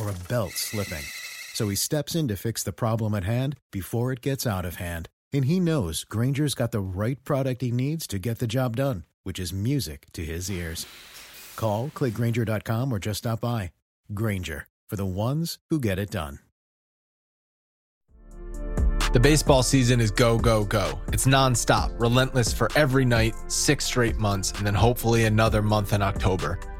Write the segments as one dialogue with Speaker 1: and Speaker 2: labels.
Speaker 1: or a belt slipping. So he steps in to fix the problem at hand before it gets out of hand. And he knows Grainger's got the right product he needs to get the job done, which is music to his ears. Call, clickgranger.com, or just stop by. Grainger, for the ones who get it done.
Speaker 2: The baseball season is go, go, go. It's nonstop, relentless for every night, six straight months, and then hopefully another month in October.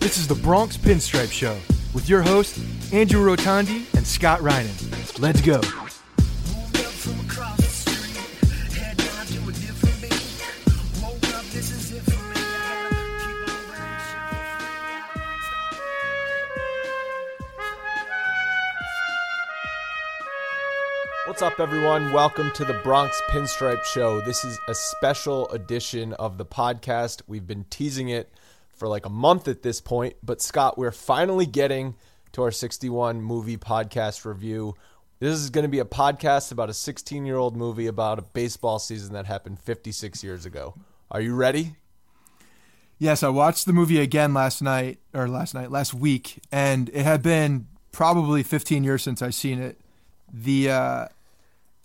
Speaker 3: This is the Bronx Pinstripe Show with your hosts, Andrew Rotondi and Scott Reinen. Let's go.
Speaker 2: What's up, everyone? Welcome to the Bronx Pinstripe Show. This is a special edition of the podcast. We've been teasing it for like a month at this point, but Scott, we're finally getting to our 61 movie podcast review. This is going to be a podcast about a 16 year old movie about a baseball season that happened 56 years ago. Are you ready?
Speaker 3: Yes, I watched the movie again last night, or last night, last week, and it had been probably 15 years since I've seen it. The uh,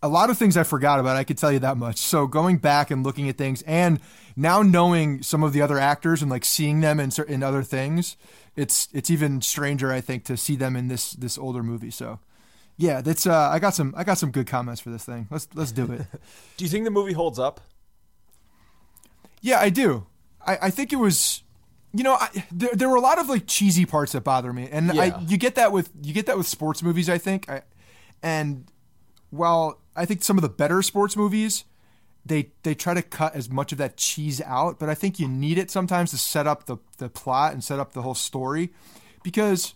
Speaker 3: a lot of things I forgot about. I could tell you that much. So going back and looking at things, and now knowing some of the other actors and like seeing them in in other things, it's it's even stranger, I think, to see them in this this older movie. So, yeah, that's uh, I got some I got some good comments for this thing. Let's let's do it.
Speaker 2: do you think the movie holds up?
Speaker 3: Yeah, I do. I, I think it was. You know, I, there, there were a lot of like cheesy parts that bother me, and yeah. I, you get that with you get that with sports movies. I think, I, and while I think some of the better sports movies, they they try to cut as much of that cheese out, but I think you need it sometimes to set up the the plot and set up the whole story, because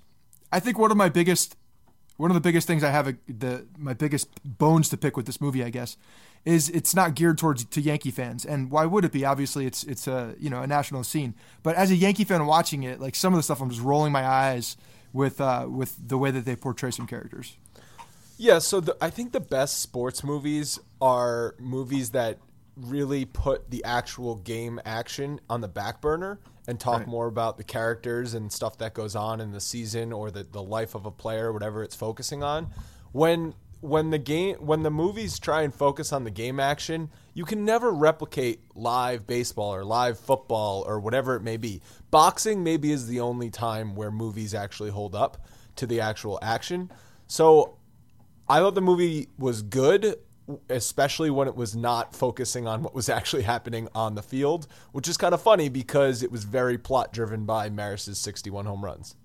Speaker 3: I think one of my biggest one of the biggest things I have a, the my biggest bones to pick with this movie, I guess, is it's not geared towards to Yankee fans, and why would it be? Obviously, it's it's a you know a national scene, but as a Yankee fan watching it, like some of the stuff, I'm just rolling my eyes with uh, with the way that they portray some characters.
Speaker 2: Yeah, so the, I think the best sports movies are movies that really put the actual game action on the back burner and talk right. more about the characters and stuff that goes on in the season or the, the life of a player, whatever it's focusing on. When when the game when the movies try and focus on the game action, you can never replicate live baseball or live football or whatever it may be. Boxing maybe is the only time where movies actually hold up to the actual action. So I thought the movie was good, especially when it was not focusing on what was actually happening on the field, which is kind of funny because it was very plot driven by Maris's 61 home runs.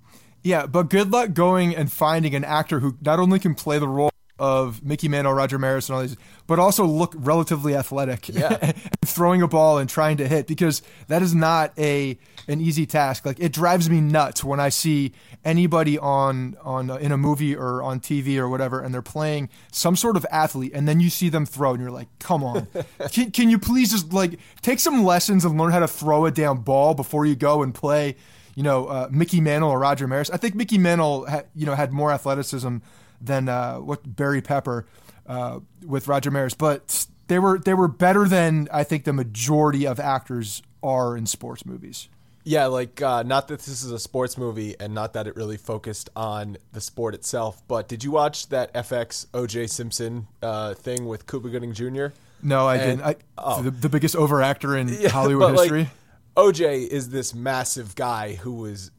Speaker 3: Yeah, but good luck going and finding an actor who not only can play the role of Mickey Mantle, Roger Maris, and all these, but also look relatively athletic.
Speaker 2: Yeah.
Speaker 3: throwing a ball and trying to hit because that is not a an easy task. Like it drives me nuts when I see anybody on on in a movie or on TV or whatever, and they're playing some sort of athlete, and then you see them throw, and you're like, come on, can, can you please just like take some lessons and learn how to throw a damn ball before you go and play. You know, uh, Mickey Mantle or Roger Maris. I think Mickey Mantle, ha- you know, had more athleticism than uh, what Barry Pepper uh, with Roger Maris, but they were they were better than I think the majority of actors are in sports movies.
Speaker 2: Yeah, like uh, not that this is a sports movie and not that it really focused on the sport itself, but did you watch that FX OJ Simpson uh, thing with Cuba Gooding Jr.?
Speaker 3: No, I and, didn't. I, oh. the, the, biggest overactor in yeah, Hollywood history. Like,
Speaker 2: OJ is this massive guy who was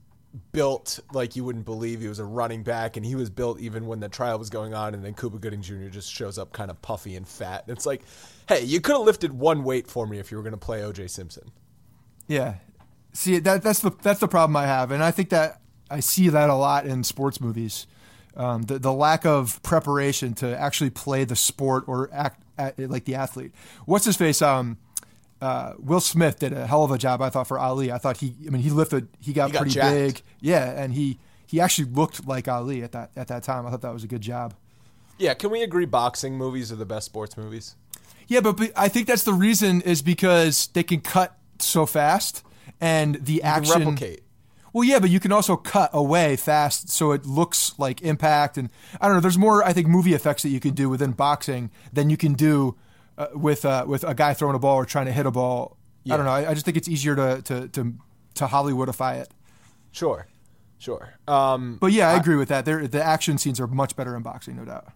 Speaker 2: built like you wouldn't believe. He was a running back, and he was built even when the trial was going on. And then Cuba Gooding Jr. just shows up kind of puffy and fat. And it's like, hey, you could have lifted one weight for me if you were going to play O.J. Simpson.
Speaker 3: Yeah, see that that's the that's the problem I have, and I think that I see that a lot in sports movies. Um, the the lack of preparation to actually play the sport or act, act like the athlete. What's his face? Um, uh, Will Smith did a hell of a job, I thought, for Ali. I thought he, I mean, he lifted, he got, he got pretty jacked. big, yeah, and he he actually looked like Ali at that at that time. I thought that was a good job.
Speaker 2: Yeah, can we agree boxing movies are the best sports movies?
Speaker 3: Yeah, but, but I think that's the reason is because they can cut so fast and the
Speaker 2: you
Speaker 3: action
Speaker 2: replicate.
Speaker 3: Well, yeah, but you can also cut away fast so it looks like impact and I don't know. There's more I think movie effects that you can do within boxing than you can do uh, with uh, with a guy throwing a ball or trying to hit a ball. Yeah. I don't know. I, I, just think it's easier to to to, to Hollywoodify it.
Speaker 2: Sure, sure. Um,
Speaker 3: but yeah, I, I agree with that. There, the action scenes are much better in boxing, no doubt.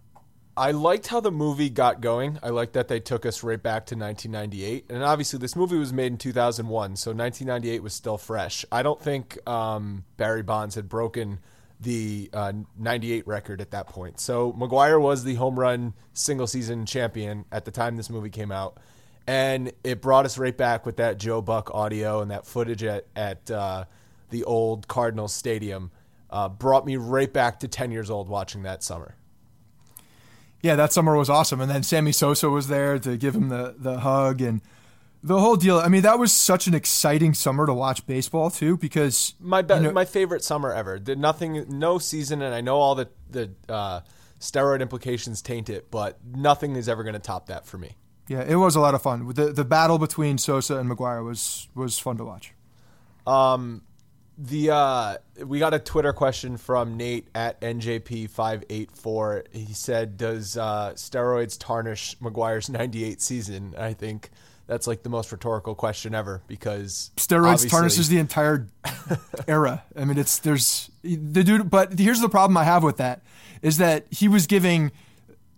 Speaker 2: I liked how the movie got going. I liked that they took us right back to 1998. And obviously, this movie was made in 2001, so 1998 was still fresh. I don't think um, Barry Bonds had broken the uh, 98 record at that point. So McGwire was the home run single season champion at the time this movie came out. And it brought us right back with that Joe Buck audio and that footage at, at uh, the old Cardinals Stadium. Uh, brought me right back to 10 years old watching that summer.
Speaker 3: Yeah, that summer was awesome. And then Sammy Sosa was there to give him the, the hug. And the whole deal. I mean, that was such an exciting summer to watch baseball too, because
Speaker 2: my be- you know, my favorite summer ever. Did nothing, no season, and I know all the the uh, steroid implications taint it, but nothing is ever going to top that for me.
Speaker 3: Yeah, it was a lot of fun. The the battle between Sosa and McGwire was was fun to watch.
Speaker 2: Um, the uh, we got a Twitter question from Nate at NJP five eight four. He said, "Does uh, steroids tarnish McGwire's ninety eight season?" I think that's like the most rhetorical question ever because
Speaker 3: steroids tarnishes the entire era. I mean, it's there's the dude, but here's the problem I have with that is that he was giving,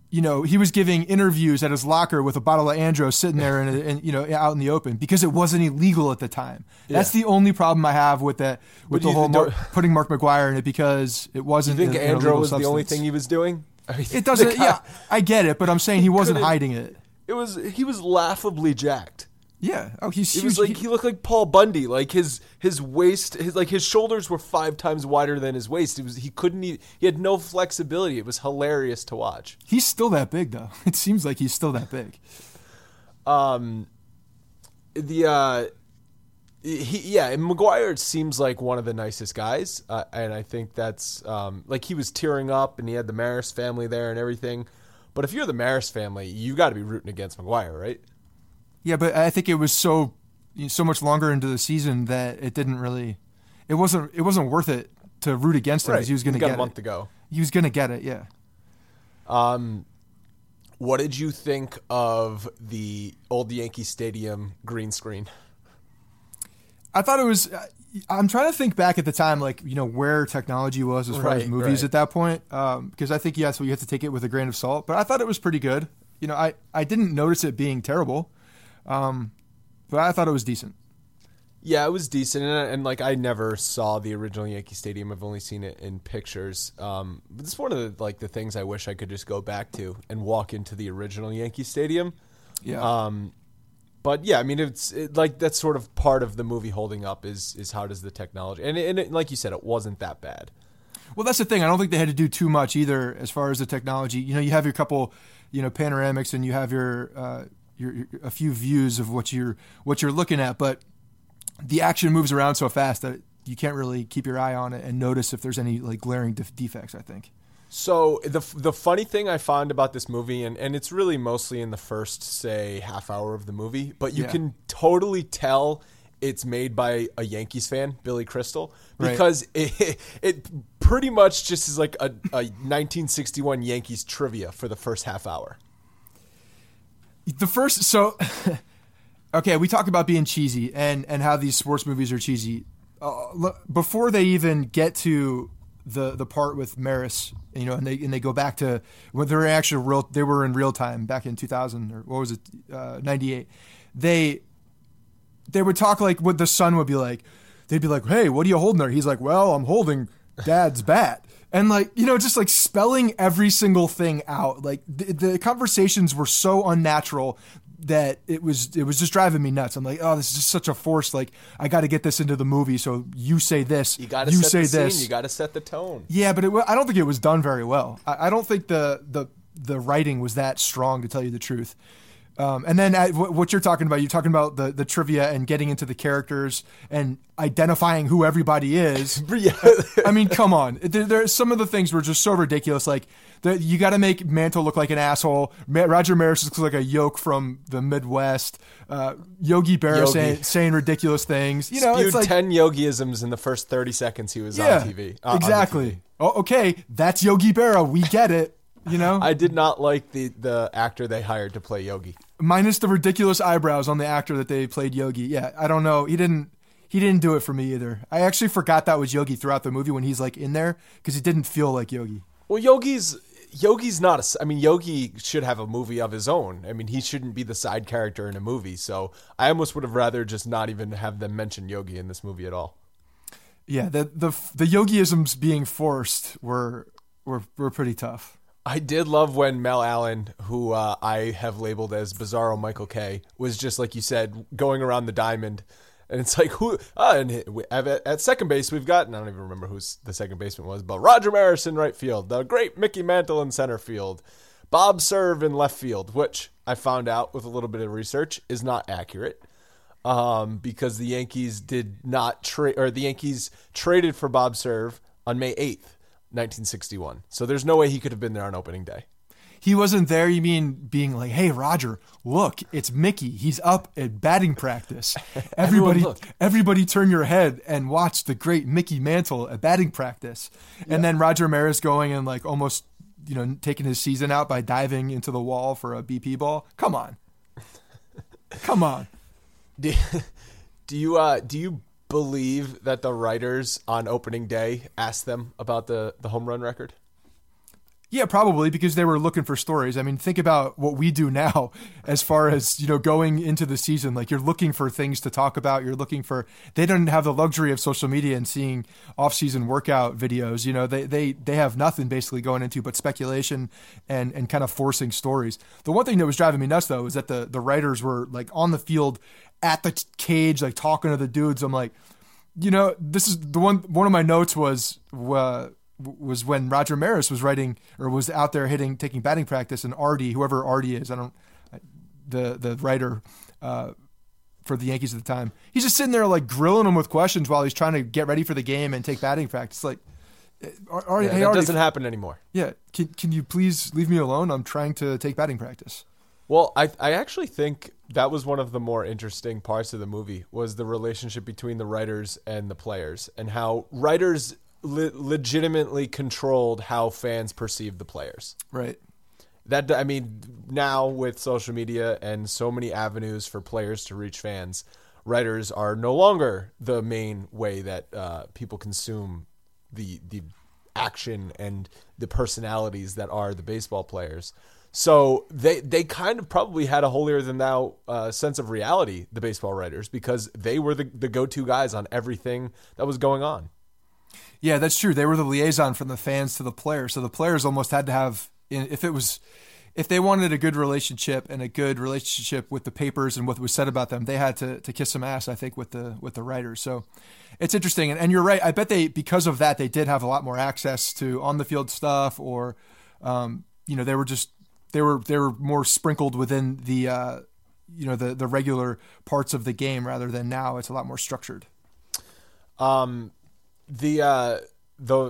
Speaker 3: you know, he was giving interviews at his locker with a bottle of Andro sitting there and, and you know out in the open because it wasn't illegal at the time. Yeah. That's the only problem I have with that with the whole Mark, putting Mark McGwire in it because it wasn't.
Speaker 2: You think Andro was substance. the only thing he was doing?
Speaker 3: it doesn't. yeah, I get it, but I'm saying he wasn't hiding it.
Speaker 2: It was he was laughably jacked.
Speaker 3: Yeah. Oh, he's.
Speaker 2: He was like he looked like Paul Bundy. Like his his waist, his like his shoulders were five times wider than his waist. It was he couldn't. He, he had no flexibility. It was hilarious to watch.
Speaker 3: He's still that big though. It seems like he's still that big.
Speaker 2: Um, the uh, he yeah, and McGwire seems like one of the nicest guys, uh, and I think that's um like he was tearing up, and he had the Maris family there and everything. But if you're the Maris family, you got to be rooting against McGwire, right?
Speaker 3: Yeah, but I think it was so so much longer into the season that it didn't really it wasn't it wasn't worth it to root against him
Speaker 2: because
Speaker 3: he was going to
Speaker 2: get
Speaker 3: a
Speaker 2: month
Speaker 3: it.
Speaker 2: to go.
Speaker 3: He was going to get it, yeah.
Speaker 2: Um, what did you think of the old Yankee Stadium green screen?
Speaker 3: I thought it was, I'm trying to think back at the time, like you know where technology was as far as movies
Speaker 2: right.
Speaker 3: at that point, because I think yes, well, you have to take it with a grain of salt. But I thought it was pretty good. You know, I I didn't notice it being terrible, um, but I thought it was decent.
Speaker 2: Yeah, it was decent, and, and like I never saw the original Yankee Stadium. I've only seen it in pictures. Um, but it's one of the like the things I wish I could just go back to and walk into the original Yankee Stadium.
Speaker 3: Yeah.
Speaker 2: Um, but yeah, I mean, it's it, like that's sort of part of the movie holding up is is how does the technology and and it, like you said, it wasn't that bad.
Speaker 3: Well, that's the thing. I don't think they had to do too much either as far as the technology. You know, you have your couple, you know, panoramics, and you have your, uh, your, your a few views of what you're what you're looking at, but the action moves around so fast that you can't really keep your eye on it and notice if there's any like glaring def- defects. I think.
Speaker 2: So the the funny thing I found about this movie, and, and it's really mostly in the first say half hour of the movie, but you
Speaker 3: Yeah.
Speaker 2: can totally tell it's made by a Yankees fan, Billy Crystal,
Speaker 3: Right.
Speaker 2: because it, it pretty much just is like a, a 1961 Yankees trivia for the first half hour.
Speaker 3: The first, so okay, we talk about being cheesy and and how these sports movies are cheesy. Uh, look, before they even get to the the part with Maris, you know, and they and they go back to when they're actually real, they were in real time back in 2000 or what was it, uh, 98. They they would talk like what the son would be like. They'd be like, "Hey, what are you holding there?" He's like, "Well, I'm holding Dad's bat." And like you know, just like spelling every single thing out. Like the, the conversations were so unnatural that it was it was just driving me nuts. I'm like, oh, this is just such a force. Like I got to get this into the movie. So you say this,
Speaker 2: You got to
Speaker 3: you say
Speaker 2: the scene,
Speaker 3: this.
Speaker 2: you got to set the tone.
Speaker 3: Yeah, but it, I don't think it was done very well. I, I don't think the, the the writing was that strong, to tell you the truth. Um, and then uh, wh- what you're talking about, you're talking about the, the trivia and getting into the characters and identifying who everybody is.
Speaker 2: Yeah.
Speaker 3: I mean, come on. There, there, some of the things were just so ridiculous. Like, the, you got to make Mantle look like an asshole. Ma- Roger Maris looks like a yoke from the Midwest. Uh, Yogi Berra saying, saying ridiculous things. You know,
Speaker 2: Spewed
Speaker 3: it's like,
Speaker 2: 10 yogiisms in the first 30 seconds he was
Speaker 3: yeah,
Speaker 2: on TV. uh, on
Speaker 3: exactly.
Speaker 2: TV.
Speaker 3: Oh, okay, that's Yogi Berra. We get it. You know,
Speaker 2: I did not like the, the actor they hired to play Yogi.
Speaker 3: minus the ridiculous eyebrows on the actor that they played Yogi. Yeah, I don't know. He didn't. He didn't do it for me either. I actually forgot that was Yogi throughout the movie when he's like in there because he didn't feel like Yogi.
Speaker 2: Well, Yogi's Yogi's not a. I mean, Yogi should have a movie of his own. I mean, he shouldn't be the side character in a movie. So I almost would have rather just not even have them mention Yogi in this movie at all.
Speaker 3: Yeah, the the the Yogiisms being forced were were were pretty tough.
Speaker 2: I did love when Mel Allen, who uh, I have labeled as Bizarro Michael Kay, was just like you said, going around the diamond, and it's like who? Uh, and at, at second base we've got, and I don't even remember who the second baseman was, but Roger Maris in right field, the great Mickey Mantle in center field, Bob Cerv in left field, which I found out with a little bit of research is not accurate. Um, because the Yankees did not trade, or the Yankees traded for Bob Cerv on May eighth, nineteen sixty-one. So there's no way he could have been there on opening day.
Speaker 3: He wasn't there. You mean being like, "Hey, Roger, look, it's Mickey. He's up at batting practice. Everybody, everybody, turn your head and watch the great Mickey Mantle at batting practice." And then Roger Maris going and like almost, you know, taking his season out by diving into the wall for a BP ball. Come on, come on.
Speaker 2: Do, do you uh, do you believe that the writers on opening day asked them about the, the home run record?
Speaker 3: Yeah, probably because they were looking for stories. I mean, think about what we do now as far as, you know, going into the season. Like you're looking for things to talk about. You're looking for they don't have the luxury of social media and seeing off-season workout videos. You know, they they they have nothing basically going into but speculation and and kind of forcing stories. The one thing that was driving me nuts though is that the the writers were like on the field at the cage like talking to the dudes. I'm like, you know, this is the one one of my notes was uh, was when Roger Maris was writing or was out there hitting taking batting practice and Artie, whoever Artie is, I don't the the writer uh, for the Yankees at the time. He's just sitting there like grilling him with questions while he's trying to get ready for the game and take batting practice. Like, uh, Ar- Artie,
Speaker 2: Yeah,
Speaker 3: hey
Speaker 2: that doesn't happen anymore.
Speaker 3: yeah, can can you please leave me alone? I'm trying to take batting practice.
Speaker 2: Well, I I actually think that was one of the more interesting parts of the movie was the relationship between the writers and the players and how writers le- legitimately controlled how fans perceive the players.
Speaker 3: Right.
Speaker 2: That I mean, now with social media and so many avenues for players to reach fans, writers are no longer the main way that uh, people consume the the action and the personalities that are the baseball players. So they they kind of probably had a holier than thou uh, sense of reality, the baseball writers, because they were the, the go to guys on everything that was going on.
Speaker 3: Yeah, that's true. They were the liaison from the fans to the players. So the players almost had to have, if it was, if they wanted a good relationship and a good relationship with the papers and what was said about them, they had to, to kiss some ass, I think, with the with the writers. So it's interesting. And, and you're right. I bet they because of that they did have a lot more access to on the field stuff, or um, you know they were just they were they were more sprinkled within the uh, you know the the regular parts of the game rather than now. It's a lot more structured.
Speaker 2: Um, the uh,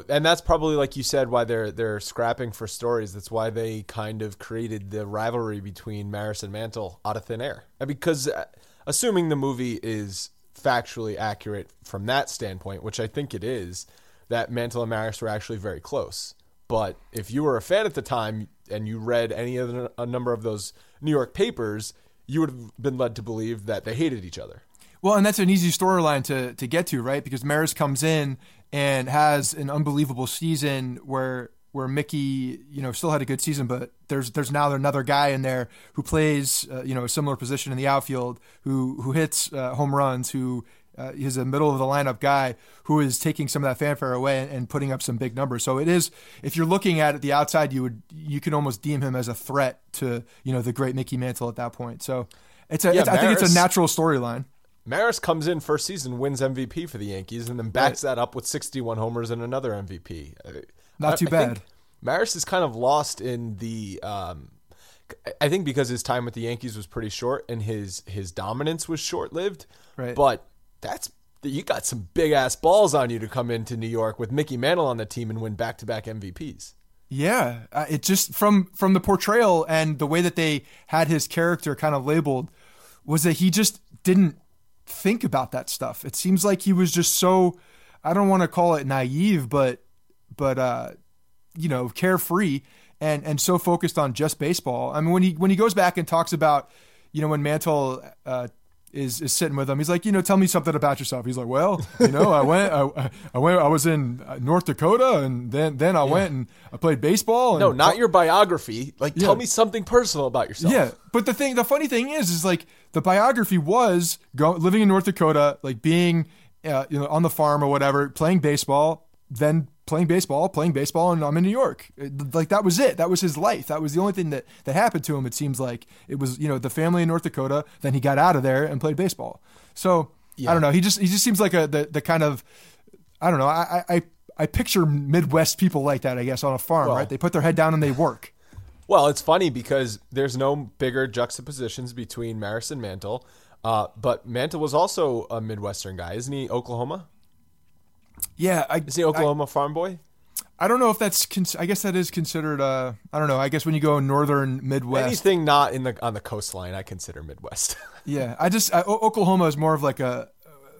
Speaker 2: and that's probably like you said why they're they're scrapping for stories. That's why they kind of created the rivalry between Maris and Mantle out of thin air, because uh, assuming the movie is factually accurate from that standpoint, which I think it is, that Mantle and Maris were actually very close. But if you were a fan at the time and you read any of the, a number of those New York papers, you would have been led to believe that they hated each other.
Speaker 3: Well, and that's an easy storyline to to get to, right? Because Maris comes in and has an unbelievable season where where Mickey, you know, still had a good season, but there's there's now another guy in there who plays, uh, you know, a similar position in the outfield, who who hits uh, home runs, who uh, he's a middle of the lineup guy who is taking some of that fanfare away and, and, putting up some big numbers. So it is, if you're looking at it the outside, you would you can almost deem him as a threat to you know the great Mickey Mantle at that point. So it's a, yeah, it's, Maris, I think it's a natural storyline.
Speaker 2: Maris comes in first season, wins MVP for the Yankees, and then backs right. that up with 61 homers and another MVP.
Speaker 3: Not too bad.
Speaker 2: Maris is kind of lost in the. Um, I think because his time with the Yankees was pretty short and his his dominance was short lived.
Speaker 3: Right.
Speaker 2: But that's you got some big ass balls on you to come into New York with Mickey Mantle on the team and win back to back MVPs.
Speaker 3: Yeah, uh, it just from from the portrayal and the way that they had his character kind of labeled was that he just didn't think about that stuff. It seems like he was just so I don't want to call it naive, but but uh, you know, carefree and and so focused on just baseball. I mean, when he when he goes back and talks about, you know, when Mantle uh, is is sitting with him, he's like, you know, tell me something about yourself. He's like, well, you know, I went, I, I went, I was in North Dakota, and then then I yeah. went and I played baseball. And,
Speaker 2: no, not your biography. Like, yeah. tell me something personal about yourself.
Speaker 3: Yeah, but the thing, the funny thing is, is like the biography was go, living in North Dakota, like being, uh, you know, on the farm or whatever, playing baseball, then playing baseball, playing baseball, and I'm in New York. Like that was it. That was his life. That was the only thing that that happened to him. It seems like it was you know the family in North Dakota. Then he got out of there and played baseball. So yeah. I don't know. He just he just seems like a the, the kind of I don't know. I I I picture Midwest people like that. I guess on a farm, well, right? They put their head down and they work.
Speaker 2: Well, it's funny because there's no bigger juxtapositions between Maris and Mantle. Uh, but Mantle was also a Midwestern guy, isn't he? Oklahoma.
Speaker 3: Yeah, I,
Speaker 2: is he Oklahoma I, farm boy?
Speaker 3: I don't know if that's. I guess that is considered. Uh, I don't know. I guess when you go northern Midwest,
Speaker 2: anything not in the on the coastline, I consider Midwest.
Speaker 3: yeah, I just I, Oklahoma is more of like a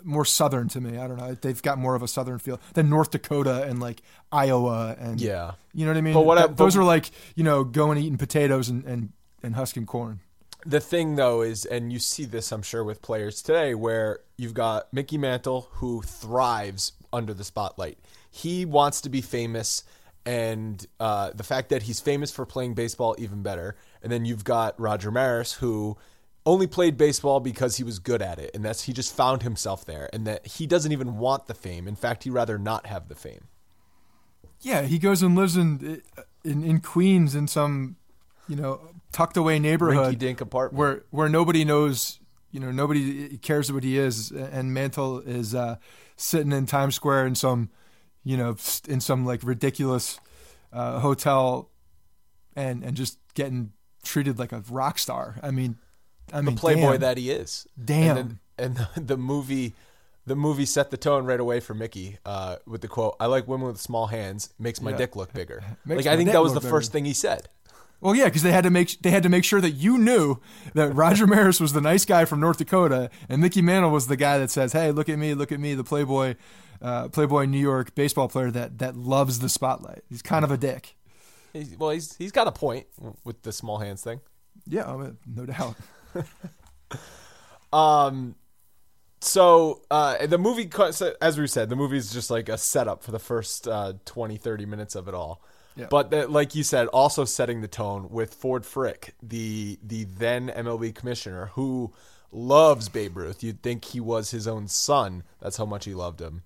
Speaker 3: more southern to me. I don't know. They've got more of a southern feel than North Dakota and like Iowa and
Speaker 2: yeah,
Speaker 3: you know what I mean. But what I, but, those are like you know going eating potatoes and and and husking corn.
Speaker 2: The thing though is, and you see this, I'm sure, with players today, where you've got Mickey Mantle who thrives under the spotlight. He wants to be famous, and uh, the fact that he's famous for playing baseball, even better. And then you've got Roger Maris, who only played baseball because he was good at it, and that's he just found himself there, and that he doesn't even want the fame. In fact, he'd rather not have the fame.
Speaker 3: Yeah, he goes and lives in in, in Queens in some, you know, tucked away neighborhood,
Speaker 2: dink apartment
Speaker 3: where where nobody knows, you know, nobody cares what he is, and Mantle is uh, sitting in Times Square in some, you know, in some like ridiculous uh, hotel, and and just getting treated like a rock star. I mean, I mean,
Speaker 2: the playboy
Speaker 3: damn.
Speaker 2: that he is.
Speaker 3: Damn.
Speaker 2: And, then, and the, the, movie, the movie set the tone right away for Mickey uh, with the quote, "I like women with small hands. Makes my yeah. dick look bigger." like I think that was the bigger. first thing he said.
Speaker 3: Well, yeah, because they had to make they had to make sure that you knew that Roger Maris was the nice guy from North Dakota, and Mickey Mantle was the guy that says, "Hey, look at me, look at me, the Playboy, uh, Playboy New York baseball player that that loves the spotlight." He's kind of a dick.
Speaker 2: He's, well, he's he's got a point with the small hands thing.
Speaker 3: Yeah, I mean, no doubt.
Speaker 2: um, So uh, the movie, as we said, the movie is just like a setup for the first uh, 20, 30 minutes of it all. Yeah. But the, like you said, also setting the tone with Ford Frick, the the then MLB commissioner, who loves Babe Ruth. You'd think he was his own son. That's how much he loved him.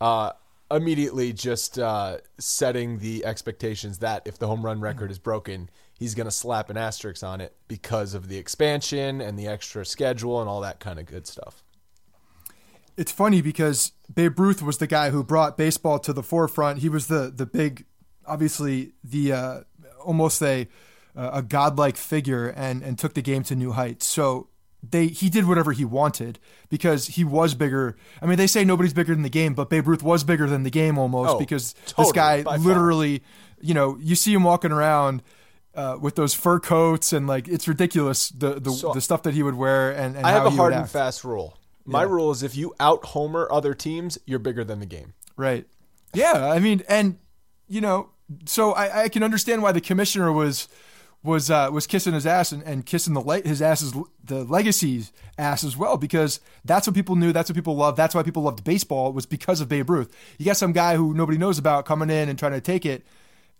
Speaker 2: Uh, immediately, just uh, setting the expectations that if the home run record is broken, he's going to slap an asterisk on it because of the expansion and the extra schedule and all that kind of good stuff.
Speaker 3: It's funny because Babe Ruth was the guy who brought baseball to the forefront. He was the the big obviously the uh, almost a a godlike figure and and took the game to new heights. So they he did whatever he wanted because he was bigger. I mean, they say nobody's bigger than the game, but Babe Ruth was bigger than the game almost
Speaker 2: oh,
Speaker 3: because
Speaker 2: totally,
Speaker 3: this guy literally,
Speaker 2: far.
Speaker 3: you know, you see him walking around. Uh, with those fur coats and like it's ridiculous the the, so the stuff that he would wear and, and
Speaker 2: I have
Speaker 3: a
Speaker 2: hard and fast rule. My yeah. rule is if you out homer other teams, you're bigger than the game.
Speaker 3: Right. Yeah, I mean, and you know, so I, I can understand why the commissioner was was uh, was kissing his ass and, and kissing the le- his ass's the legacy's ass as well because that's what people knew that's what people loved that's why people loved baseball was because of Babe Ruth. You got some guy who nobody knows about coming in and trying to take it.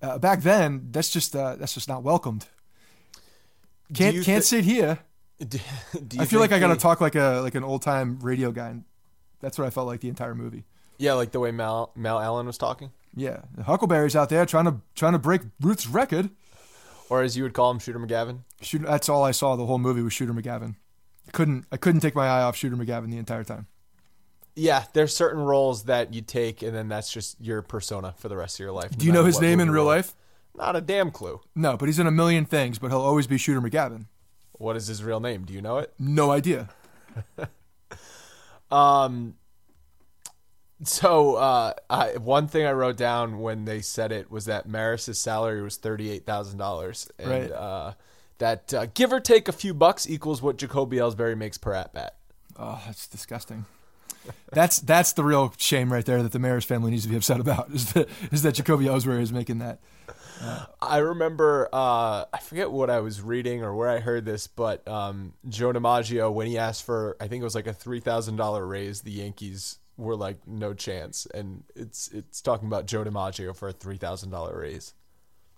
Speaker 3: Uh, back then that's just uh, that's just not welcomed. Can't can't th- sit here. do, do I feel like I gotta talk like a like an old time radio guy. And that's what I felt like the entire movie.
Speaker 2: Yeah like the way Mal Mal Allen was talking
Speaker 3: yeah, Huckleberry's out there trying to trying to break Ruth's record.
Speaker 2: Or as you would call him, Shooter McGavin.
Speaker 3: Shooter, that's all I saw. The whole movie was Shooter McGavin. I couldn't I couldn't take my eye off Shooter McGavin the entire time.
Speaker 2: Yeah, there's certain roles that you take, and then that's just your persona for the rest of your life.
Speaker 3: Do you know his name in real life?
Speaker 2: Not a damn clue.
Speaker 3: No, but he's in a million things. But he'll always be Shooter McGavin.
Speaker 2: What is his real name? Do you know it?
Speaker 3: No idea.
Speaker 2: um, so uh, I, one thing I wrote down when they said it was that Maris's salary was thirty eight thousand dollars, and
Speaker 3: right.
Speaker 2: uh, that uh, give or take a few bucks equals what Jacoby Ellsbury makes per at bat.
Speaker 3: Oh, that's disgusting. that's that's the real shame right there that the Maris family needs to be upset about is that is that Jacoby Ellsbury is making that.
Speaker 2: I remember uh, I forget what I was reading or where I heard this, but um, Joe DiMaggio when he asked for I think it was like a three thousand dollar raise, the Yankees were like no chance, and it's it's talking about Joe DiMaggio for a three thousand dollar raise.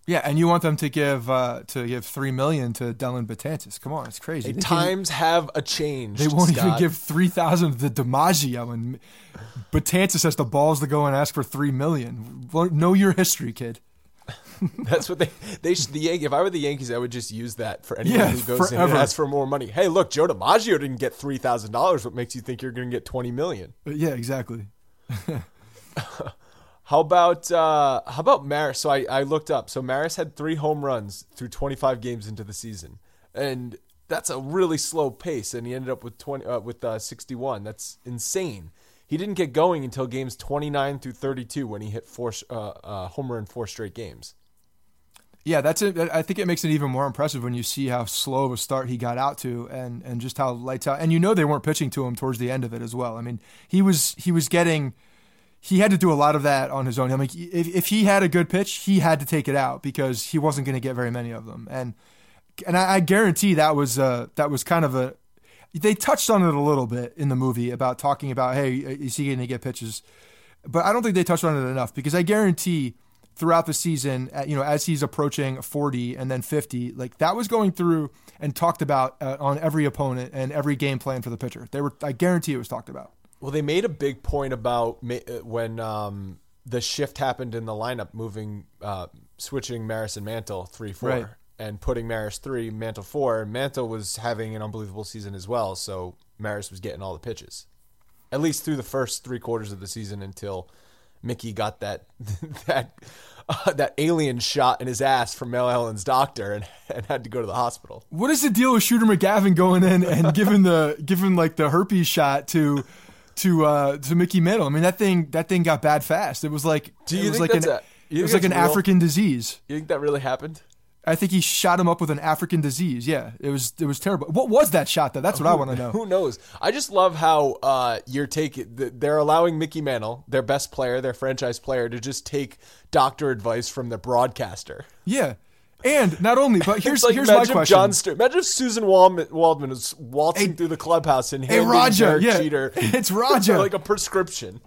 Speaker 3: Yeah, and you want them to give uh, to give three million to Dellin Betances? Come on, it's crazy.
Speaker 2: Hey, times have a change.
Speaker 3: They won't
Speaker 2: Scott.
Speaker 3: even give three thousand to DiMaggio, and Betances has the balls to go and ask for three million. Know your history, kid.
Speaker 2: That's what they they should, the Yankees. If I were the Yankees, I would just use that for anyone who goes forever. in and asks for more money. Hey, look, Joe DiMaggio didn't get three thousand dollars. What makes you think you're going to get twenty million?
Speaker 3: Uh, yeah, exactly.
Speaker 2: how about uh, how about Maris? So I, I looked up. So Maris had three home runs through 25 games into the season, and that's a really slow pace. And he ended up with 20 uh, with uh, 61. That's insane. He didn't get going until games 29 through 32 when he hit four uh, uh, homer in four straight games.
Speaker 3: Yeah, that's it. I think it makes it even more impressive when you see how slow of a start he got out to, and and just how lights out. And you know they weren't pitching to him towards the end of it as well. I mean, he was he was getting, he had to do a lot of that on his own. I mean, if if he had a good pitch, he had to take it out because he wasn't going to get very many of them. And and I, I guarantee that was uh that was kind of a they touched on it a little bit in the movie about talking about hey is he going to get pitches, but I don't think they touched on it enough because I guarantee throughout the season, you know, as he's approaching 40 and then 50, like that was going through and talked about uh, on every opponent and every game plan for the pitcher. They were, I guarantee it was talked about.
Speaker 2: Well, they made a big point about uh, when um, the shift happened in the lineup, moving, uh, switching Maris and Mantle three four, right. and putting Maris three, Mantle four. Mantle was having an unbelievable season as well, so Maris was getting all the pitches, at least through the first three quarters of the season until Mickey got that that uh, that alien shot in his ass from Mel Allen's doctor and, and had to go to the hospital.
Speaker 3: What is the deal with Shooter McGavin going in and giving the giving like the herpes shot to to uh, to Mickey Mantle? I mean that thing that thing got bad fast. It was like it was like
Speaker 2: an, a,
Speaker 3: it was like an
Speaker 2: real?
Speaker 3: African disease.
Speaker 2: You think that really happened?
Speaker 3: I think he shot him up with an African disease. Yeah, it was it was terrible. What was that shot though? That's what
Speaker 2: who,
Speaker 3: I want to know.
Speaker 2: Who knows? I just love how uh, you're taking. They're allowing Mickey Mantle, their best player, their franchise player, to just take doctor advice from the broadcaster.
Speaker 3: Yeah, And not only, but here's
Speaker 2: like,
Speaker 3: here's my
Speaker 2: imagine
Speaker 3: question.
Speaker 2: John Ster- imagine if Suzyn Waldman, Waldman was waltzing
Speaker 3: Hey-
Speaker 2: through the clubhouse and
Speaker 3: Hey,
Speaker 2: handing
Speaker 3: Raja,
Speaker 2: Derek
Speaker 3: yeah.
Speaker 2: Jeter
Speaker 3: It's Roger
Speaker 2: like a prescription.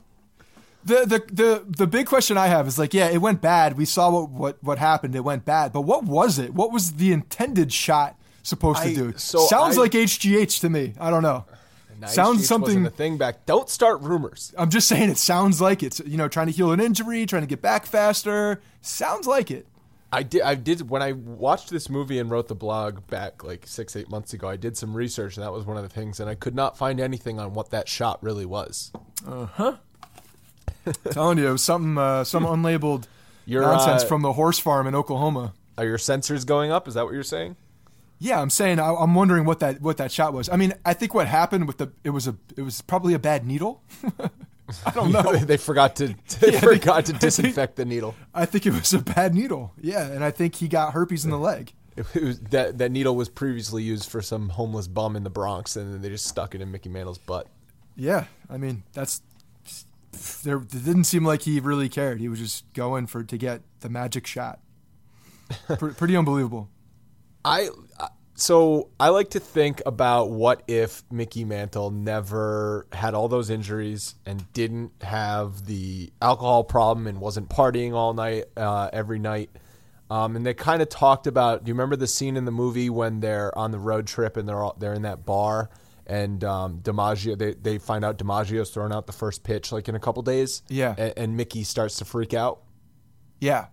Speaker 3: The, the the the big question I have is like, yeah, it went bad. We saw what what what happened. It went bad, but what was it? What was the intended shot supposed
Speaker 2: I-
Speaker 3: to do?
Speaker 2: so
Speaker 3: Sounds
Speaker 2: I-
Speaker 3: like HGH to me. I don't know.
Speaker 2: Now,
Speaker 3: Sounds
Speaker 2: HGH
Speaker 3: something.
Speaker 2: a thing back. Don't start rumors.
Speaker 3: I'm just saying it sounds like it's you know trying to heal an injury, trying to get back faster. Sounds like it.
Speaker 2: I did. I did when I watched this movie and wrote the blog back like six, eight months ago. I did some research, and that was one of the things. And I could not find anything on what that shot really was. Uh-huh.
Speaker 3: telling you, it was something uh, some unlabeled
Speaker 2: You're,
Speaker 3: nonsense
Speaker 2: uh,
Speaker 3: from the horse farm in Oklahoma.
Speaker 2: Are your sensors going up? Is that what you're saying?
Speaker 3: Yeah, I'm saying I, I'm wondering what that what that shot was. I mean, I think what happened with the it was a it was probably a bad needle. I don't know.
Speaker 2: they forgot to they
Speaker 3: Yeah, they-
Speaker 2: forgot to
Speaker 3: I think-
Speaker 2: disinfect the needle.
Speaker 3: I think it was a bad needle. Yeah, and I think he got herpes in the leg.
Speaker 2: It was, that that needle was previously used for some homeless bum in the Bronx, and then they just stuck it in Mickey Mantle's butt.
Speaker 3: Yeah, I mean that's there. It didn't seem like he really cared. He was just going for to get the magic shot. Pre- pretty unbelievable.
Speaker 2: I so I like to think about what if Mickey Mantle never had all those injuries and didn't have the alcohol problem and wasn't partying all night uh, every night. Um, and they kind of talked about. Do you remember the scene in the movie when they're on the road trip and they're all, they're in that bar and um, DiMaggio they they find out DiMaggio's throwing out the first pitch like in a couple days.
Speaker 3: Yeah.
Speaker 2: and, and Mickey starts to freak out.
Speaker 3: Yeah,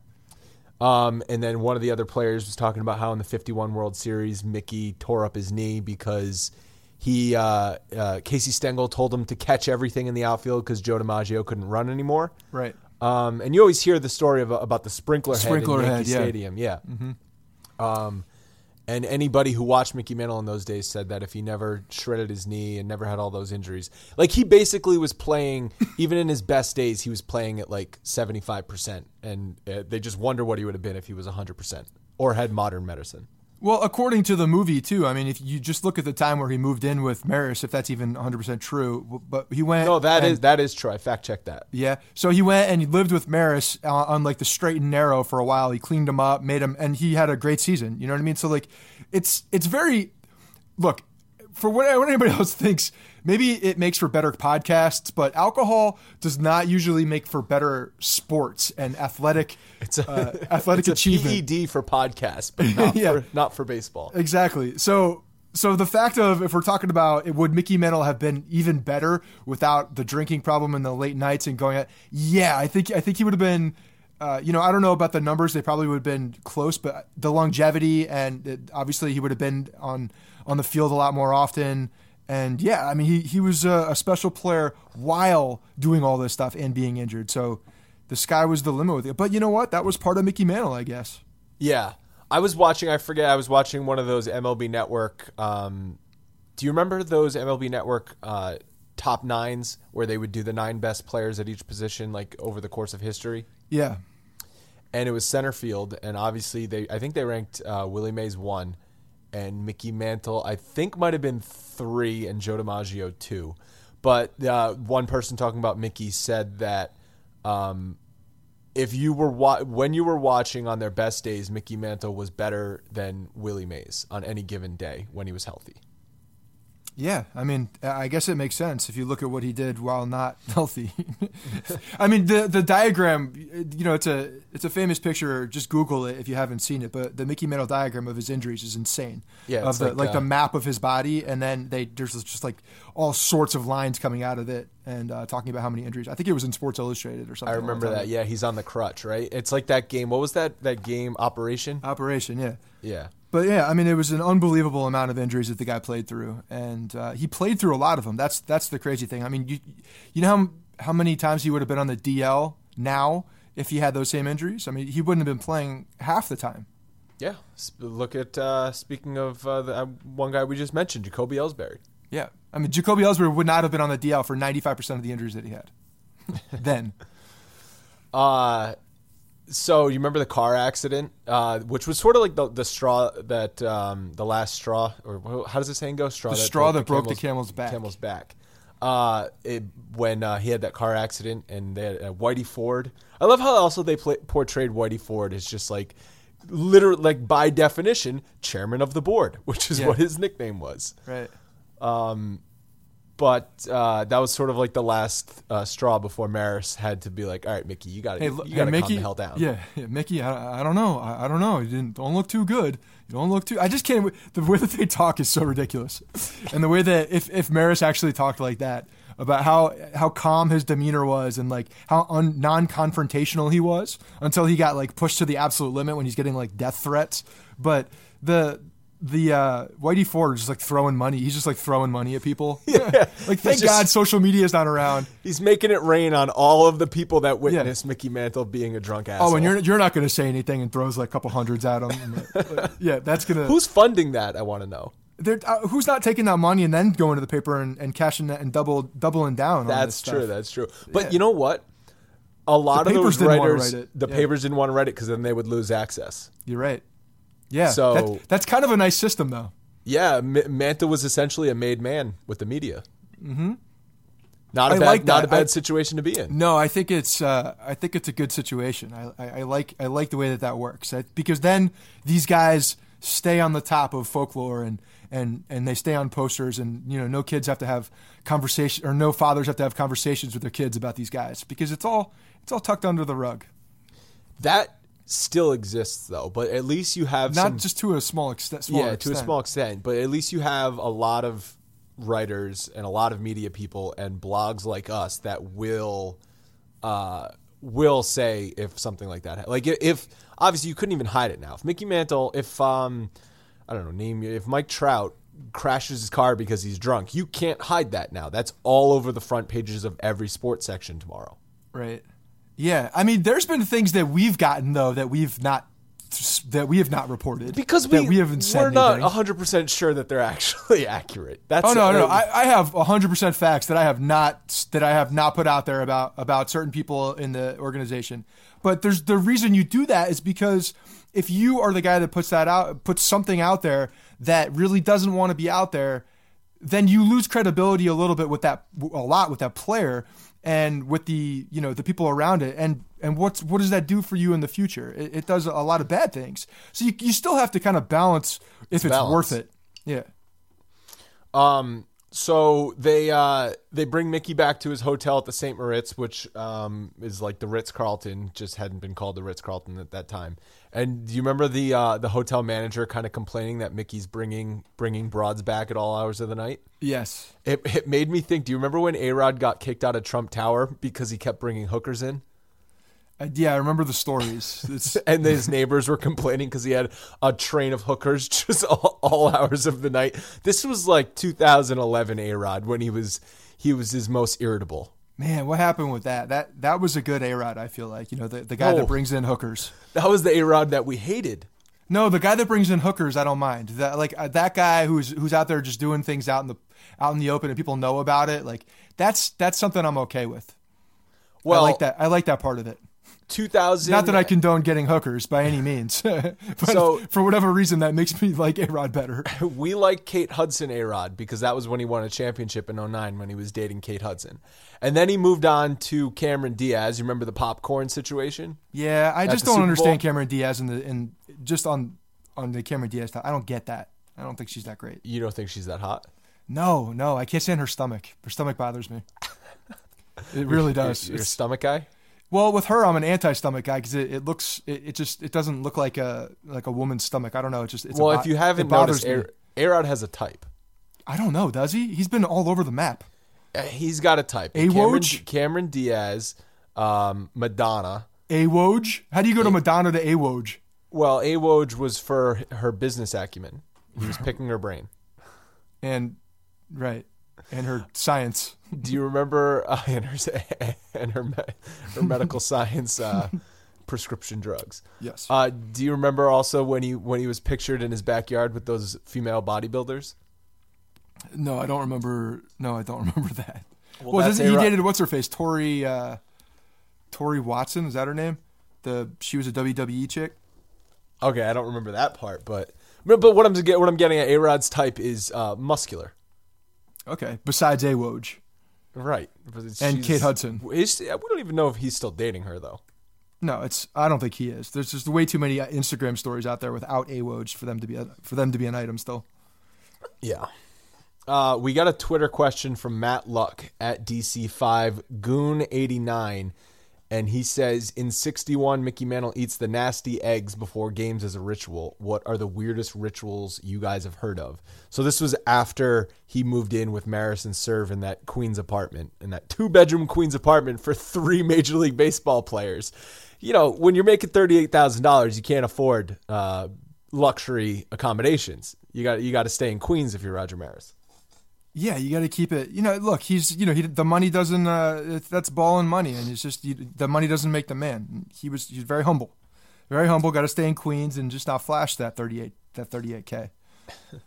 Speaker 2: Um, and then one of the other players was talking about how in the 51 World Series, Mickey tore up his knee because he uh, uh, Casey Stengel told him to catch everything in the outfield because Joe DiMaggio couldn't run anymore.
Speaker 3: right.
Speaker 2: Um, and you always hear the story of, about the sprinkler head
Speaker 3: Sprinkler
Speaker 2: in
Speaker 3: head, yeah.
Speaker 2: Stadium. Yeah. Um, and anybody who watched Mickey Mantle in those days said that if he never shredded his knee and never had all those injuries, like he basically was playing, even in his best days, he was playing at like 75%. And uh, they just wonder what he would have been if he was 100% or had modern medicine.
Speaker 3: Well, according to the movie too, I mean, if you just look at the time where he moved in with Maris, if that's even 100 percent true, but he went.
Speaker 2: No, that
Speaker 3: and-
Speaker 2: is that is true. I fact checked that.
Speaker 3: Yeah. So he went and he lived with Maris on, on like the straight and narrow for a while. He cleaned him up, made him, and he had a great season. You know what I mean? So like, it's it's very look for what, anybody else thinks. Maybe it makes for better podcasts, but alcohol does not usually make for better sports and athletic
Speaker 2: It's a,
Speaker 3: uh, athletic
Speaker 2: it's a
Speaker 3: achievement.
Speaker 2: PED for podcasts, but not,
Speaker 3: Yeah.
Speaker 2: for, not for baseball.
Speaker 3: Exactly. So so the fact of if we're talking about it, would Mickey Mantle have been even better without the drinking problem in the late nights and going out? Yeah, I think I think he would have been. Uh, you know, I don't know about the numbers; they probably would have been close, but the longevity and it, obviously he would have been on on the field a lot more often. And yeah, I mean, he he was a, a special player while doing all this stuff and being injured. So the sky was the limit with it. But you know what? That was part of Mickey Mantle, I guess.
Speaker 2: Yeah. I was watching, I forget, I was watching one of those MLB Network. Um, do you remember those MLB Network uh, top nines where they would do the nine best players at each position, like over the course of history?
Speaker 3: Yeah.
Speaker 2: And it was center field, and obviously they, I think they ranked uh, Willie Mays one, and Mickey Mantle, I think might have been three, and Joe DiMaggio two. But uh, one person talking about Mickey said that um, if you were wa- when you were watching on their best days, Mickey Mantle was better than Willie Mays on any given day when he was healthy.
Speaker 3: Yeah, I mean, I guess it makes sense if you look at what he did while not healthy. I mean, the the diagram, you know, it's a it's a famous picture. Just Google it if you haven't seen it. But the Mickey Mantle diagram of his injuries is insane.
Speaker 2: Yeah,
Speaker 3: of
Speaker 2: it's
Speaker 3: the,
Speaker 2: like,
Speaker 3: like,
Speaker 2: uh,
Speaker 3: the map of his body, and then they there's just like all sorts of lines coming out of it and uh, talking about how many injuries. I think it was in Sports Illustrated or something.
Speaker 2: I remember that. Yeah, he's on the crutch, right? It's like that game. What was that? That game Operation?
Speaker 3: Operation, yeah.
Speaker 2: Yeah.
Speaker 3: But yeah, I mean, it was an unbelievable amount of injuries that the guy played through, and uh, he played through a lot of them. That's that's the crazy thing. I mean, you you know how how many times he would have been on the DL now if he had those same injuries? I mean, he wouldn't have been playing half the time.
Speaker 2: Yeah. Look at uh, speaking of uh, the uh, one guy we just mentioned, Jacoby Ellsbury.
Speaker 3: Yeah, I mean, Jacoby Ellsbury would not have been on the DL for ninety five percent of the injuries that he had. then,
Speaker 2: Uh, so you remember the car accident, uh, which was sort of like the, the straw that um, the last straw, or how does the saying go? Straw
Speaker 3: The straw that broke the camel's back.
Speaker 2: Camel's back. Uh, it, when uh, he had that car accident, and they had, uh, Whitey Ford. I love how also they play, portrayed Whitey Ford as just like literally, like by definition, chairman of the board, which is
Speaker 3: Yeah.
Speaker 2: what his nickname was.
Speaker 3: Right.
Speaker 2: But uh, that was sort of like the last uh, straw before Maris had to be like, "All right, Mickey, you got to
Speaker 3: Hey,
Speaker 2: you got to
Speaker 3: hey,
Speaker 2: calm the hell down."
Speaker 3: Yeah, yeah Mickey. I, I don't know. I, I don't know. You didn't. Don't look too good. You don't look too. I just can't. The way that they talk is so ridiculous, and the way that if if Maris actually talked like that about how how calm his demeanor was and like how un, non-confrontational he was until he got like pushed to the absolute limit when he's getting like death threats. But the the uh, Whitey Ford is just like throwing money. He's just like throwing money at people. Yeah. like thank
Speaker 2: just-
Speaker 3: God social media is not around.
Speaker 2: He's making it rain on all of the people that witnessed Mickey Mantle being a drunk asshole.
Speaker 3: Oh, and you're you're not going to say anything and throws like a couple hundreds at him. And, like, like, yeah, that's gonna.
Speaker 2: who's funding that? I want to know.
Speaker 3: uh, who's not taking that money and then going to the paper and, and cashing that and double doubling down? on this
Speaker 2: That's true. That's true. But
Speaker 3: Yeah.
Speaker 2: you know what? A lot
Speaker 3: The
Speaker 2: of those writers,
Speaker 3: write
Speaker 2: the
Speaker 3: Yeah.
Speaker 2: papers didn't want to write it because then they would lose access.
Speaker 3: You're right. Yeah.
Speaker 2: So-
Speaker 3: that- that's kind of a nice system, though.
Speaker 2: Yeah, M- Mantle was essentially a made man with the media. Mm-hmm. Not a
Speaker 3: I
Speaker 2: bad,
Speaker 3: like
Speaker 2: not a bad
Speaker 3: I-
Speaker 2: situation to be in.
Speaker 3: No, I think it's uh, I think it's a good situation. I, I, I like I like the way that that works I, because then these guys stay on the top of folklore and, and and they stay on posters and you know no kids have to have conversation or no fathers have to have conversations with their kids about these guys because it's all it's all tucked under the rug.
Speaker 2: That still exists though, but at least you have
Speaker 3: Not
Speaker 2: some
Speaker 3: just to a small extent.
Speaker 2: Yeah, to a small extent, but at least you have a lot of writers and a lot of media people and blogs like us that will uh, will say if something like that, like if obviously you couldn't even hide it now. If Mickey Mantle, if um, I don't know, name if Mike Trout crashes his car because he's drunk, you can't hide that now. That's all over the front pages of every sports section tomorrow.
Speaker 3: Right. Yeah. I mean, there's been things that we've gotten though that we've not that we have not reported
Speaker 2: Because we
Speaker 3: that we haven't said
Speaker 2: we're not
Speaker 3: anything.
Speaker 2: 100 percent sure that they're actually accurate. That's
Speaker 3: Oh no, no, no. I, I have 100% facts that I have not that I have not put out there about about certain people in the organization. But there's the reason you do that is because if you are the guy that puts that out puts something out there that really doesn't want to be out there, then you lose credibility a little bit with that a lot with that player and with the you know the people around it and and what's what does that do for you in the future it, it does a lot of bad things so you, you still have to kind of balance if it's
Speaker 2: balance.
Speaker 3: worth it yeah
Speaker 2: Um, so they uh, they bring Mickey back to his hotel at the St. Moritz, which um, is like the Ritz Carlton, just hadn't been called the Ritz Carlton at that time. And do you remember the uh, the hotel manager kind of complaining that Mickey's bringing bringing broads back at all hours of the night?
Speaker 3: yes
Speaker 2: It, it made me think. Do you remember when A Rod got kicked out of Trump Tower because he kept bringing hookers in?
Speaker 3: Uh, yeah, I remember the stories. It's
Speaker 2: and his neighbors were complaining because he had a train of hookers just all, all hours of the night. This was like 2011 A Rod when he was he was his most irritable.
Speaker 3: Man, what happened with that? That that was a good A Rod. I feel like you know the, the guy
Speaker 2: Oh.
Speaker 3: that brings in hookers.
Speaker 2: That was the A Rod that we hated.
Speaker 3: No, the guy that brings in hookers, I don't mind. That like uh, that guy who's who's out there just doing things out in the out in the open and people know about it. Like that's that's something I'm okay with.
Speaker 2: Well,
Speaker 3: I like that. I like that part of it.
Speaker 2: 2000.
Speaker 3: Not that I condone getting hookers by any means, but
Speaker 2: So-
Speaker 3: for whatever reason, that makes me like A Rod better.
Speaker 2: we like Kate Hudson A Rod because that was when he won a championship in 09 when he was dating Kate Hudson. And then he moved on to Cameron Diaz. You remember the popcorn situation?
Speaker 3: Yeah, I just don't
Speaker 2: Super
Speaker 3: understand
Speaker 2: Bowl?
Speaker 3: Cameron Diaz and the and just on on the Cameron Diaz. stuff. I don't get that. I don't think she's that great.
Speaker 2: You don't think she's that hot?
Speaker 3: No, no, I can't stand her stomach. Her stomach bothers me. It really does.
Speaker 2: A
Speaker 3: It's-
Speaker 2: stomach guy?
Speaker 3: Well, with her, I'm an anti-stomach guy because it, it looks, it, it just, it doesn't look like a like a woman's stomach. I don't know. It just, it's a
Speaker 2: well,
Speaker 3: bo-
Speaker 2: if you haven't noticed,
Speaker 3: me.
Speaker 2: A Rod has a type.
Speaker 3: I don't know. Does he? He's been all over the map.
Speaker 2: Uh, He's got a type.
Speaker 3: A
Speaker 2: Cameron? Cameron Diaz, um, Madonna.
Speaker 3: A Woj? How do you go to Madonna to A Woj?
Speaker 2: Well, A Woj was for her business acumen. He was picking her brain.
Speaker 3: And right, and her science.
Speaker 2: Do you remember uh, and her and her, me- her medical science uh, prescription drugs?
Speaker 3: Yes.
Speaker 2: Uh, do you remember also when he when he was pictured in his backyard with those female bodybuilders?
Speaker 3: No, I don't remember. No, I don't remember that.
Speaker 2: Well,
Speaker 3: Well,
Speaker 2: that's
Speaker 3: he dated what's her face? Torrie, uh, Torrie Watson is that her name? The she was a WWE chick.
Speaker 2: Okay, I don't remember that part, but but what I'm get what I'm getting at, A Rod's type is uh, muscular,
Speaker 3: Okay. Besides A Woj.
Speaker 2: right?
Speaker 3: And Kate Hudson.
Speaker 2: is- we don't even know if he's still dating her though.
Speaker 3: No, it's. I don't think he is. There's just way too many uh, Instagram stories out there without a Woj for them to be a, for them to be an item still.
Speaker 2: Yeah. Uh, we got a Twitter question from Matt Luck at DC5 Goon89. And he says, in 61, Mickey Mantle eats the nasty eggs before games as a ritual. What are the weirdest rituals you guys have heard of? So this was after he moved in with Maris and Cerv in that Queens apartment, in that two bedroom Queens apartment for three Major League Baseball players. You know, when you're making $38,000, you can't afford uh, luxury accommodations. You got you got to stay in Queens if you're Roger Maris.
Speaker 3: Yeah, you got to keep it. You know, look, he's you know he the money doesn't uh, that's ball and money, and it's just you, the money doesn't make the man. He was he's very humble, very humble. Got to stay in Queens and just not flash that thirty eight that thirty eight k.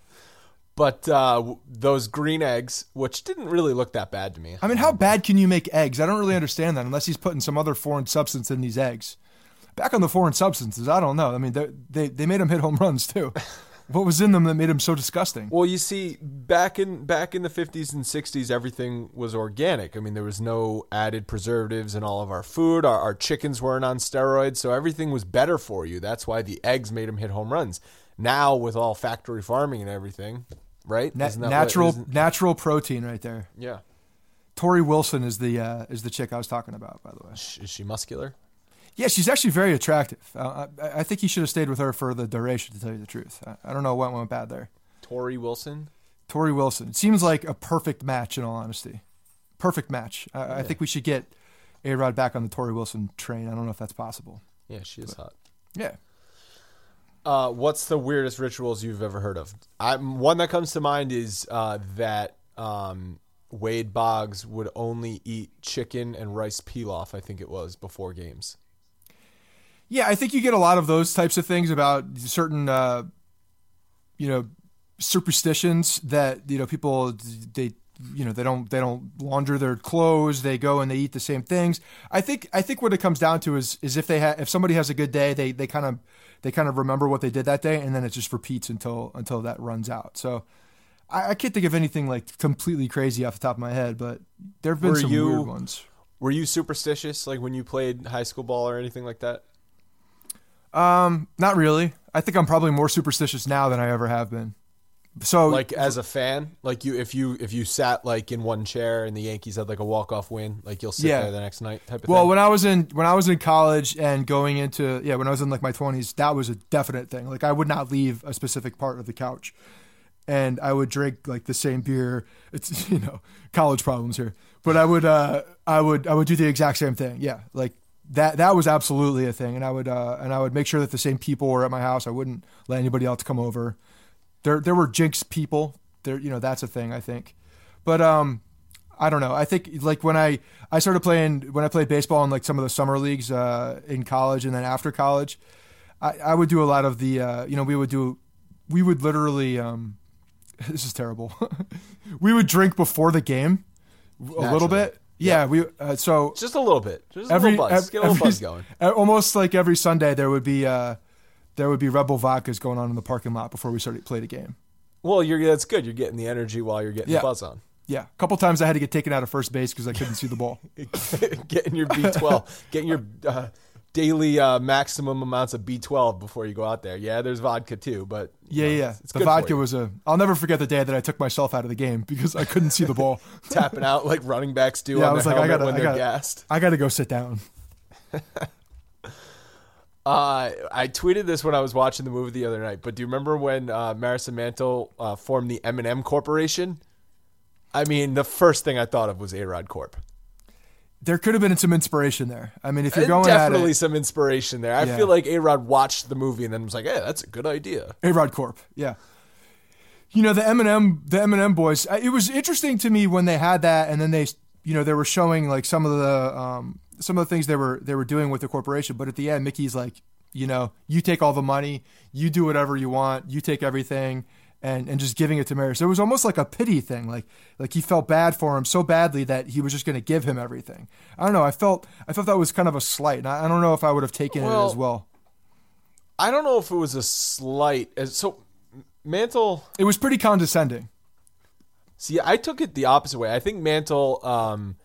Speaker 2: But uh, those green eggs, which didn't really look that bad to me.
Speaker 3: I mean, how bad can you make eggs? I don't really understand that unless he's putting some other foreign substance in these eggs. Back on the foreign substances, I don't know. I mean, they they, they made him hit home runs too. What was in them that made them so disgusting?
Speaker 2: Well, you see, back in back in the fifties and sixties, everything was organic. I mean, there was no added preservatives in all of our food. Our, our, chickens weren't on steroids, so everything was better for you. That's why the eggs made them hit home runs. Now, with all factory farming and everything, right?
Speaker 3: Na- natural what, natural protein, right there.
Speaker 2: Yeah.
Speaker 3: Torrie Wilson is the uh, is the chick I was talking about, by the way.
Speaker 2: Is she muscular?
Speaker 3: Yeah, she's actually very attractive. Uh, I, I, think he should have stayed with her for the duration, to tell you the truth. I, I don't know what went bad there.
Speaker 2: Torrie Wilson?
Speaker 3: Torrie Wilson. It seems like a perfect match, in all honesty. Perfect match. I, yeah. I think we should get A Rod back on the Torrie Wilson train. I don't know if that's possible.
Speaker 2: Yeah, she is but, hot.
Speaker 3: Yeah.
Speaker 2: Uh, what's the weirdest rituals you've ever heard of? I, one that comes to mind is uh, that um, Wade Boggs would only eat chicken and rice pilaf, I think it was, before games.
Speaker 3: Yeah, I think you get a lot of those types of things about certain, uh, you know, superstitions that you know people they you know they don't they don't launder their clothes they go and they eat the same things. I think i think what it comes down to is is if they have if somebody has a good day they they kind of they kind of remember what they did that day and then it just repeats until until that runs out. So i, I can't think of anything like completely crazy off the top of my head but there have been were some you, weird ones.
Speaker 2: were you superstitious like when you played high school ball or anything like that
Speaker 3: um, not really. I think I'm probably more superstitious now than I ever have been. So,
Speaker 2: like as a fan, like you, if you if you sat like in one chair and the Yankees had like a walk off win, like you'll sit yeah. there the next night type of
Speaker 3: well,
Speaker 2: thing.
Speaker 3: when I was in when I was in college and going into yeah, when I was in like my 20s, that was a definite thing. Like I would not leave a specific part of the couch, and I would drink like the same beer. It's you know college problems here, but I would uh I would I would do the exact same thing. Yeah, like that that was absolutely a thing, and I would uh, and I would make sure that the same people were at my house. I wouldn't let anybody else come over. There there were jinx people. There you know that's a thing I think, but um, I don't know. I think like when I I started playing when I played baseball in like some of the summer leagues uh, in college and then after college, I, I would do a lot of the uh, you know we would do we would literally um, this is terrible. we would drink before the game a Naturally. little bit yeah, we uh, so
Speaker 2: just a little bit, just every, a little buzz, get a little every, buzz going.
Speaker 3: Almost like every Sunday, there would be uh, there would be Red Bull vodkas going on in the parking lot before we started to play the game.
Speaker 2: Well, you're that's good. You're getting the energy while you're getting
Speaker 3: yeah.
Speaker 2: the buzz on.
Speaker 3: Yeah, a couple times I had to get taken out of first base because I couldn't see the ball.
Speaker 2: getting your B12, getting your uh, daily uh, maximum amounts of B12 before you go out there. Yeah, there's vodka too, but
Speaker 3: yeah,
Speaker 2: know,
Speaker 3: yeah.
Speaker 2: It's, it's
Speaker 3: the vodka was a. I'll never forget the day that I took myself out of the game because I couldn't see the ball.
Speaker 2: Tapping out like running backs do yeah, I was like, I gotta, when I they're
Speaker 3: gotta,
Speaker 2: gassed.
Speaker 3: I got to go sit down.
Speaker 2: Uh, I tweeted this when I was watching the movie the other night. But do you remember when uh, Maris and Mantle uh, formed the M&M Corporation? I mean, the first thing I thought of was A Rod Corp
Speaker 3: there could have been some inspiration there. I mean, if you're going
Speaker 2: definitely
Speaker 3: it,
Speaker 2: some inspiration there. I yeah. feel like A Rod watched the movie and then was like, "Hey, that's a good idea."
Speaker 3: A Rod Corp, yeah. You know the M&M, the M&M boys. It was interesting to me when they had that, and then they, you know, they were showing like some of the um, some of the things they were they were doing with the corporation. But at the end, Mickey's like, you know, you take all the money, you do whatever you want, you take everything and and just giving it to Maris. It was almost like a pity thing, like like he felt bad for him so badly that he was just going to give him everything. I don't know. I felt I felt that was kind of a slight, and I, I don't know if I would have taken well, it as well.
Speaker 2: I don't know if it was a slight. So Mantle,
Speaker 3: it was pretty condescending.
Speaker 2: See, I took it the opposite way. I think Mantle um,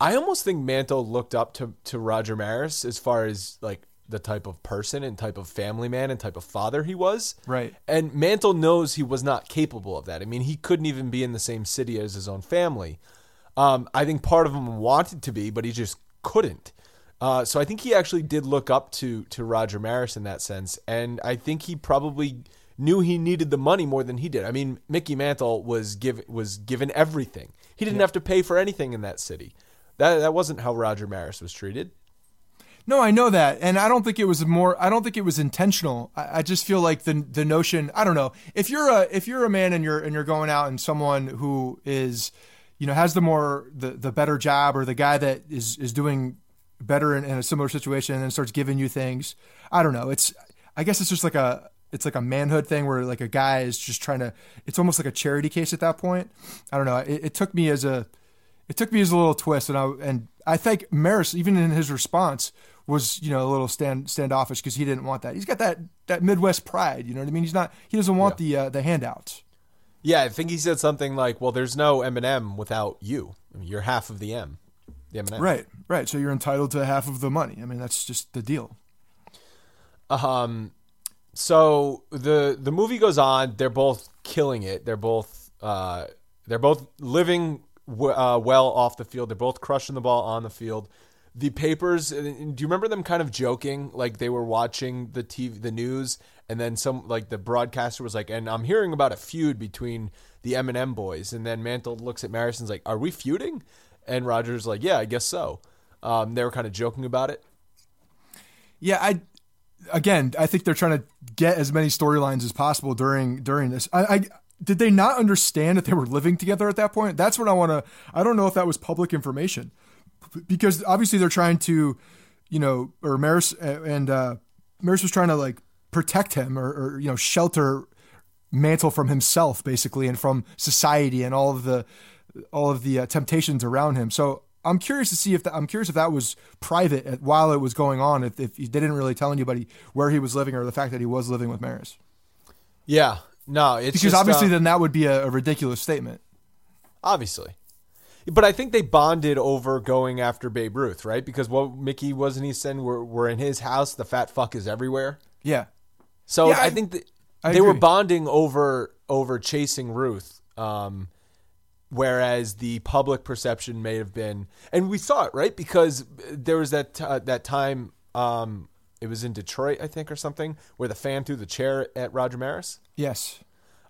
Speaker 2: I almost think Mantle looked up to to Roger Maris as far as like the type of person and type of family man and type of father he was.
Speaker 3: Right.
Speaker 2: And Mantle knows he was not capable of that. I mean, he couldn't even be in the same city as his own family. Um, I think part of him wanted to be, but he just couldn't. Uh, so I think he actually did look up to to Roger Maris in that sense, and I think he probably knew he needed the money more than he did. I mean, Mickey Mantle was give was given everything. He didn't yeah. have to pay for anything in that city. That that wasn't how Roger Maris was treated.
Speaker 3: No, I know that, and I don't think it was more. I don't think it was intentional. I, I, just feel like the the notion. I don't know if you're a if you're a man and you're and you're going out and someone who is, you know, has the more the the better job or the guy that is is doing better in, in a similar situation and starts giving you things. I don't know. It's I guess it's just like a it's like a manhood thing where like a guy is just trying to. It's almost like a charity case at that point. I don't know. It, it took me as a it took me as a little twist, and I and I think Maris even in his response was you know a little stand standoffish because he didn't want that. He's got that that Midwest pride. You know what I mean? He's not. He doesn't want yeah. the uh, the handouts.
Speaker 2: Yeah, I think he said something like, "Well, there's no M and M without you. I mean, you're half of the M." The M&M.
Speaker 3: Right, right. So you're entitled to half of the money. I mean, that's just the deal.
Speaker 2: Um, so the the movie goes on. They're both killing it. They're both uh, they're both living w- uh, well off the field. They're both crushing the ball on the field. The papers. Do you remember them kind of joking, like they were watching the TV, the news, and then some like the broadcaster was like, "And I'm hearing about a feud between the M&M boys." And then Mantle looks at Marison's like, "Are we feuding?" And Roger's like, yeah, I guess so. Um, they were kind of joking about it.
Speaker 3: Yeah, I again, I think they're trying to get as many storylines as possible during during this. I, I did they not understand that they were living together at that point? That's what I want to. I don't know if that was public information because obviously they're trying to, you know, or Maris and uh, Maris was trying to like protect him or, or you know shelter Mantle from himself basically and from society and all of the all of the uh, temptations around him. So I'm curious to see if that, I'm curious if that was private at, while it was going on. If, if he didn't really tell anybody where he was living or the fact that he was living with Maris.
Speaker 2: Yeah, no, it's
Speaker 3: because
Speaker 2: just,
Speaker 3: obviously
Speaker 2: uh,
Speaker 3: then that would be a, a, ridiculous statement.
Speaker 2: Obviously, but I think they bonded over going after Babe Ruth, right? Because what Mickey wasn't he saying we're, we're in his house. The fat fuck is everywhere.
Speaker 3: Yeah.
Speaker 2: So
Speaker 3: yeah,
Speaker 2: I, I, think that I they agree. were bonding over over chasing Ruth. Um, whereas the public perception may have been, and we saw it right because there was that uh, that time. Um, it was in Detroit, I think, or something, where the fan threw the chair at Roger Maris.
Speaker 3: Yes.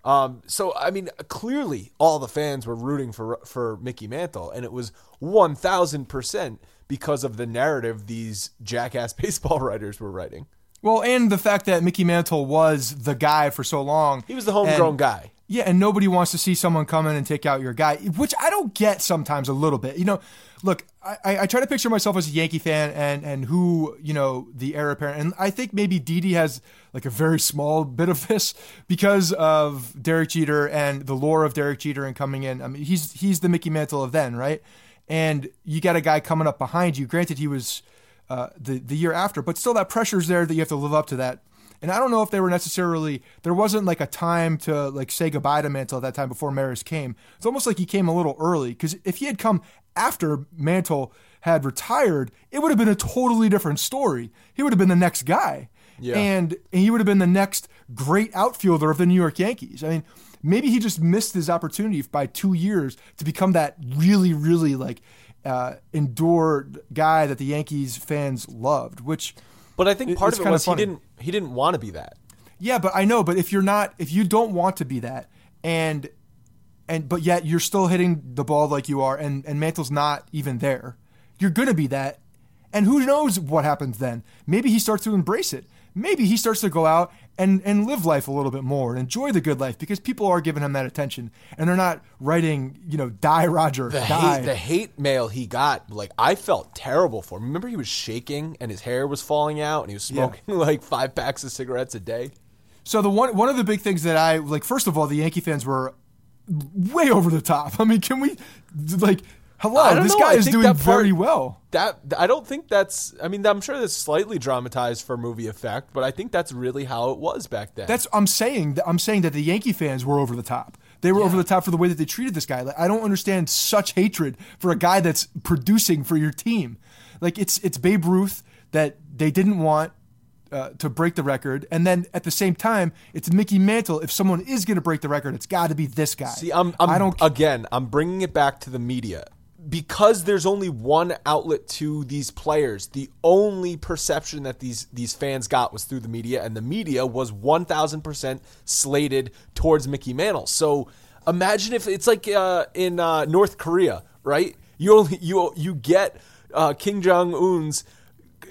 Speaker 2: Um, so I mean, clearly, all the fans were rooting for for Mickey Mantle, and it was one thousand percent because of the narrative these jackass baseball writers were writing.
Speaker 3: Well, and the fact that Mickey Mantle was the guy for so long.
Speaker 2: He was the homegrown guy.
Speaker 3: Yeah, and nobody wants to see someone come in and take out your guy, which I don't get sometimes a little bit. You know, look, I, I try to picture myself as a Yankee fan and and who you know the heir apparent, and I think maybe Didi has like a very small bit of this because of Derek Jeter and the lore of Derek Jeter and coming in. I mean, he's he's the Mickey Mantle of then, right? And you got a guy coming up behind you. Granted, he was uh, the the year after, but still that pressure's there that you have to live up to that and I don't know if they were necessarily there wasn't like a time to like say goodbye to Mantle at that time before Maris came. It's almost like he came a little early because if he had come after Mantle had retired, it would have been a totally different story. He would have been the next guy. Yeah. And, and he would have been the next great outfielder of the New York Yankees. I mean, maybe he just missed his opportunity by two years to become that really, really like uh, endured guy that the Yankees fans loved, which –
Speaker 2: but I think part of it was funny. he didn't he didn't want to be that.
Speaker 3: Yeah, but I know. But if you're not, if you don't want to be that, and and but yet you're still hitting the ball like you are, and and Mantle's not even there, you're gonna be that. And who knows what happens then? Maybe he starts to embrace it. Maybe he starts to go out and and live life a little bit more and enjoy the good life because people are giving him that attention and they're not writing you know die Roger
Speaker 2: the
Speaker 3: die.
Speaker 2: Hate, the hate mail he got like I felt terrible for him. Remember he was shaking and his hair was falling out and he was smoking yeah. like five packs of cigarettes a day.
Speaker 3: So the one one of the big things that I like first of all the Yankee fans were way over the top. I mean, can we like Hello, this know. guy is doing part, very well.
Speaker 2: That I don't think that's. I mean, I'm sure that's slightly dramatized for movie effect, but I think that's really how it was back then.
Speaker 3: That's I'm saying. I'm saying that the Yankee fans were over the top. They were yeah. over the top for the way that they treated this guy. Like, I don't understand such hatred for a guy that's producing for your team. Like it's it's Babe Ruth that they didn't want uh, to break the record, and then at the same time, it's Mickey Mantle. If someone is going to break the record, it's got to be this guy.
Speaker 2: See, I'm, I'm I don't again. I'm bringing it back to the media because there's only one outlet to these players. The only perception that these these fans got was through the media, and the media was 1,000 percent slated towards Mickey Mantle. So imagine if it's like uh, in uh, North Korea, right? You only you you get uh, Kim Jong Un's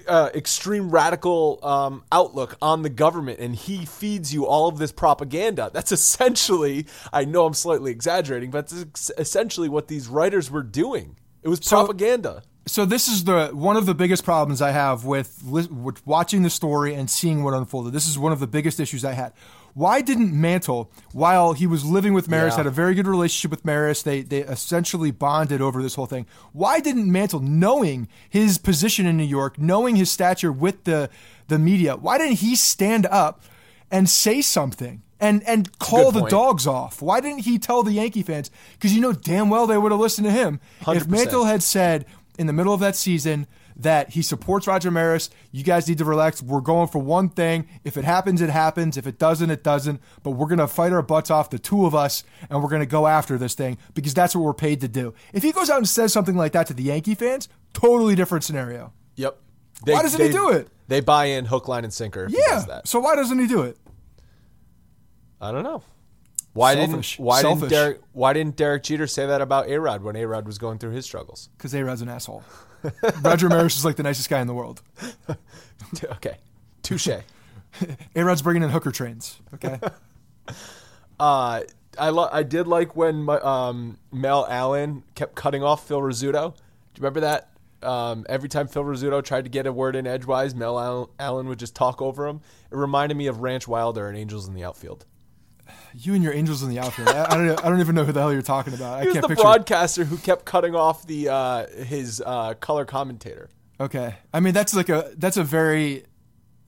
Speaker 2: uh, extreme radical um, outlook on the government, and he feeds you all of this propaganda. That's essentially, I know I'm slightly exaggerating, but it's essentially what these writers were doing. It was propaganda.
Speaker 3: So, so this is the one of the biggest problems I have with, with watching the story and seeing what unfolded. This is one of the biggest issues I had. Why didn't Mantle, while he was living with Maris, yeah. had a very good relationship with Maris, they they essentially bonded over this whole thing. Why didn't Mantle, knowing his position in New York, knowing his stature with the the media, why didn't he stand up and say something? and and call the dogs off. Why didn't he tell the Yankee fans? Because you know damn well they would have listened to him. 100%. If Mantle had said in the middle of that season, that he supports Roger Maris. You guys need to relax. We're going for one thing. If it happens, it happens. If it doesn't, it doesn't. But we're going to fight our butts off, the two of us, and we're going to go after this thing because that's what we're paid to do. If he goes out and says something like that to the Yankee fans, totally different scenario.
Speaker 2: Yep.
Speaker 3: They, why doesn't they, he do it?
Speaker 2: They buy in hook, line, and sinker.
Speaker 3: Yeah. So why doesn't he do it?
Speaker 2: I don't know. Why Selfish. didn't why Selfish. didn't Derek why didn't Derek Jeter say that about A Rod when A Rod was going through his struggles?
Speaker 3: Because A Rod's an asshole. Roger Maris is like the nicest guy in the world.
Speaker 2: okay, touche.
Speaker 3: A Rod's bringing in hooker trains. Okay.
Speaker 2: uh, I lo- I did like when my, um, Mel Allen kept cutting off Phil Rizzuto. Do you remember that? Um, every time Phil Rizzuto tried to get a word in edgewise, Mel Allen would just talk over him. It reminded me of Ranch Wilder and Angels in the Outfield
Speaker 3: you and your angels in the outfield. I, I, don't. I don't even know who the hell you're talking about.
Speaker 2: He I can't the picture. broadcaster who kept cutting off the uh, his uh, color commentator.
Speaker 3: Okay, I mean that's like a that's a very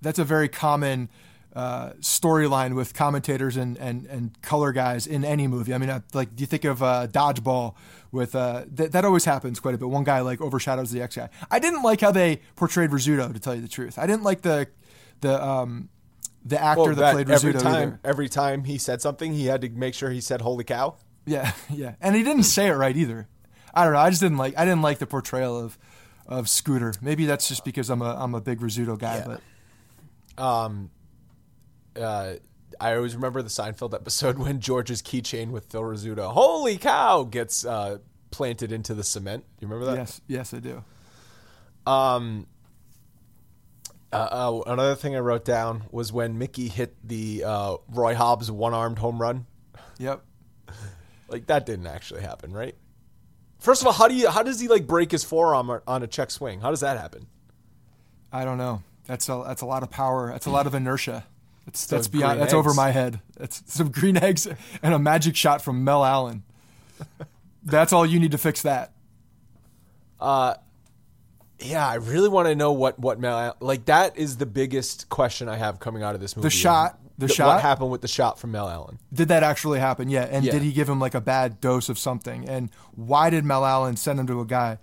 Speaker 3: that's a very common uh, storyline with commentators and, and and color guys in any movie. I mean, like do you think of uh, Dodgeball? With uh, th- that always happens quite a bit. One guy like overshadows the X guy. I didn't like how they portrayed Rizzuto. To tell you the truth, I didn't like the the um, the actor well, that, that, played Rizzuto
Speaker 2: every time,
Speaker 3: either.
Speaker 2: Every time he said something, he had to make sure he said "Holy cow."
Speaker 3: Yeah, yeah, and he didn't say it right either. I don't know. I just didn't like. I didn't like the portrayal of of Scooter. Maybe that's just because I'm a I'm a big Rizzuto guy. Yeah.
Speaker 2: But um, uh, I always remember the Seinfeld episode when George's keychain with Phil Rizzuto, "Holy cow!" gets uh, planted into the cement. Do you remember that?
Speaker 3: Yes, yes, I do.
Speaker 2: Um, uh, uh, another thing I wrote down was when Mickey hit the uh, Roy Hobbs one-armed home run.
Speaker 3: Yep.
Speaker 2: like that didn't actually happen, right? First of all, how do you how does he like break his forearm on a check swing? How does that happen?
Speaker 3: I don't know. That's a that's a lot of power. That's a lot of inertia. That's that's beyond. That's eggs. over my head. That's some green eggs and a magic shot from Mel Allen. that's all you need to fix that.
Speaker 2: Uh, yeah, I really want to know what what Mel like. That is the biggest question I have coming out of this movie.
Speaker 3: The shot, the,
Speaker 2: the
Speaker 3: shot.
Speaker 2: What happened with the shot from Mel Allen?
Speaker 3: Did that actually happen? Yeah, and yeah. did he give him like a bad dose of something? And why did Mel Allen send him to a guy?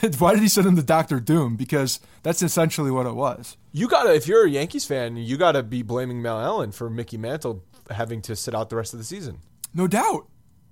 Speaker 3: why did he send him to Doctor Doom? Because that's essentially what it was.
Speaker 2: You gotta, if you're a Yankees fan, you gotta be blaming Mel Allen for Mickey Mantle having to sit out the rest of the season.
Speaker 3: No doubt,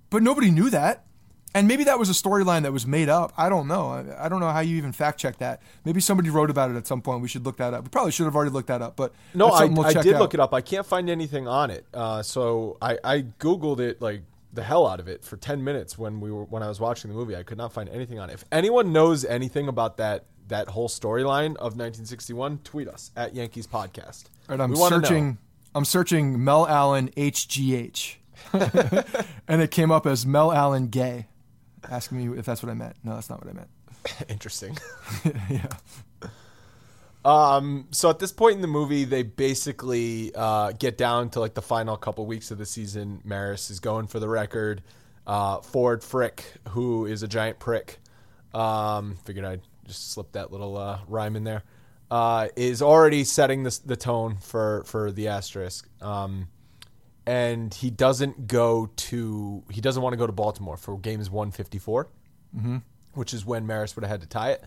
Speaker 3: but nobody knew that. And maybe that was a storyline that was made up. I don't know. I, I, don't know how you even fact check that. Maybe somebody wrote about it at some point. We should look that up. We probably should have already looked that up. But
Speaker 2: no, I, we'll I did out. look it up. I can't find anything on it. Uh, so I, I googled it like the hell out of it for ten minutes when we were when I was watching the movie. I could not find anything on it. If anyone knows anything about that that whole storyline of 1961, tweet us at Yankees Podcast.
Speaker 3: All right, I'm searching. I'm searching Mel Allen HGH, and it came up as Mel Allen gay asking me if that's what I meant. No, that's not what I meant.
Speaker 2: Interesting.
Speaker 3: yeah.
Speaker 2: Um, so at this point in the movie, they basically uh, get down to like the final couple weeks of the season. Maris is going for the record. Uh, Ford Frick, who is a giant prick, um, figured I'd just slip that little uh, rhyme in there, uh, is already setting the, the tone for for the asterisk. Um, and he doesn't go to he doesn't want to go to Baltimore for games 154, mm-hmm. which is when Maris would have had to tie it.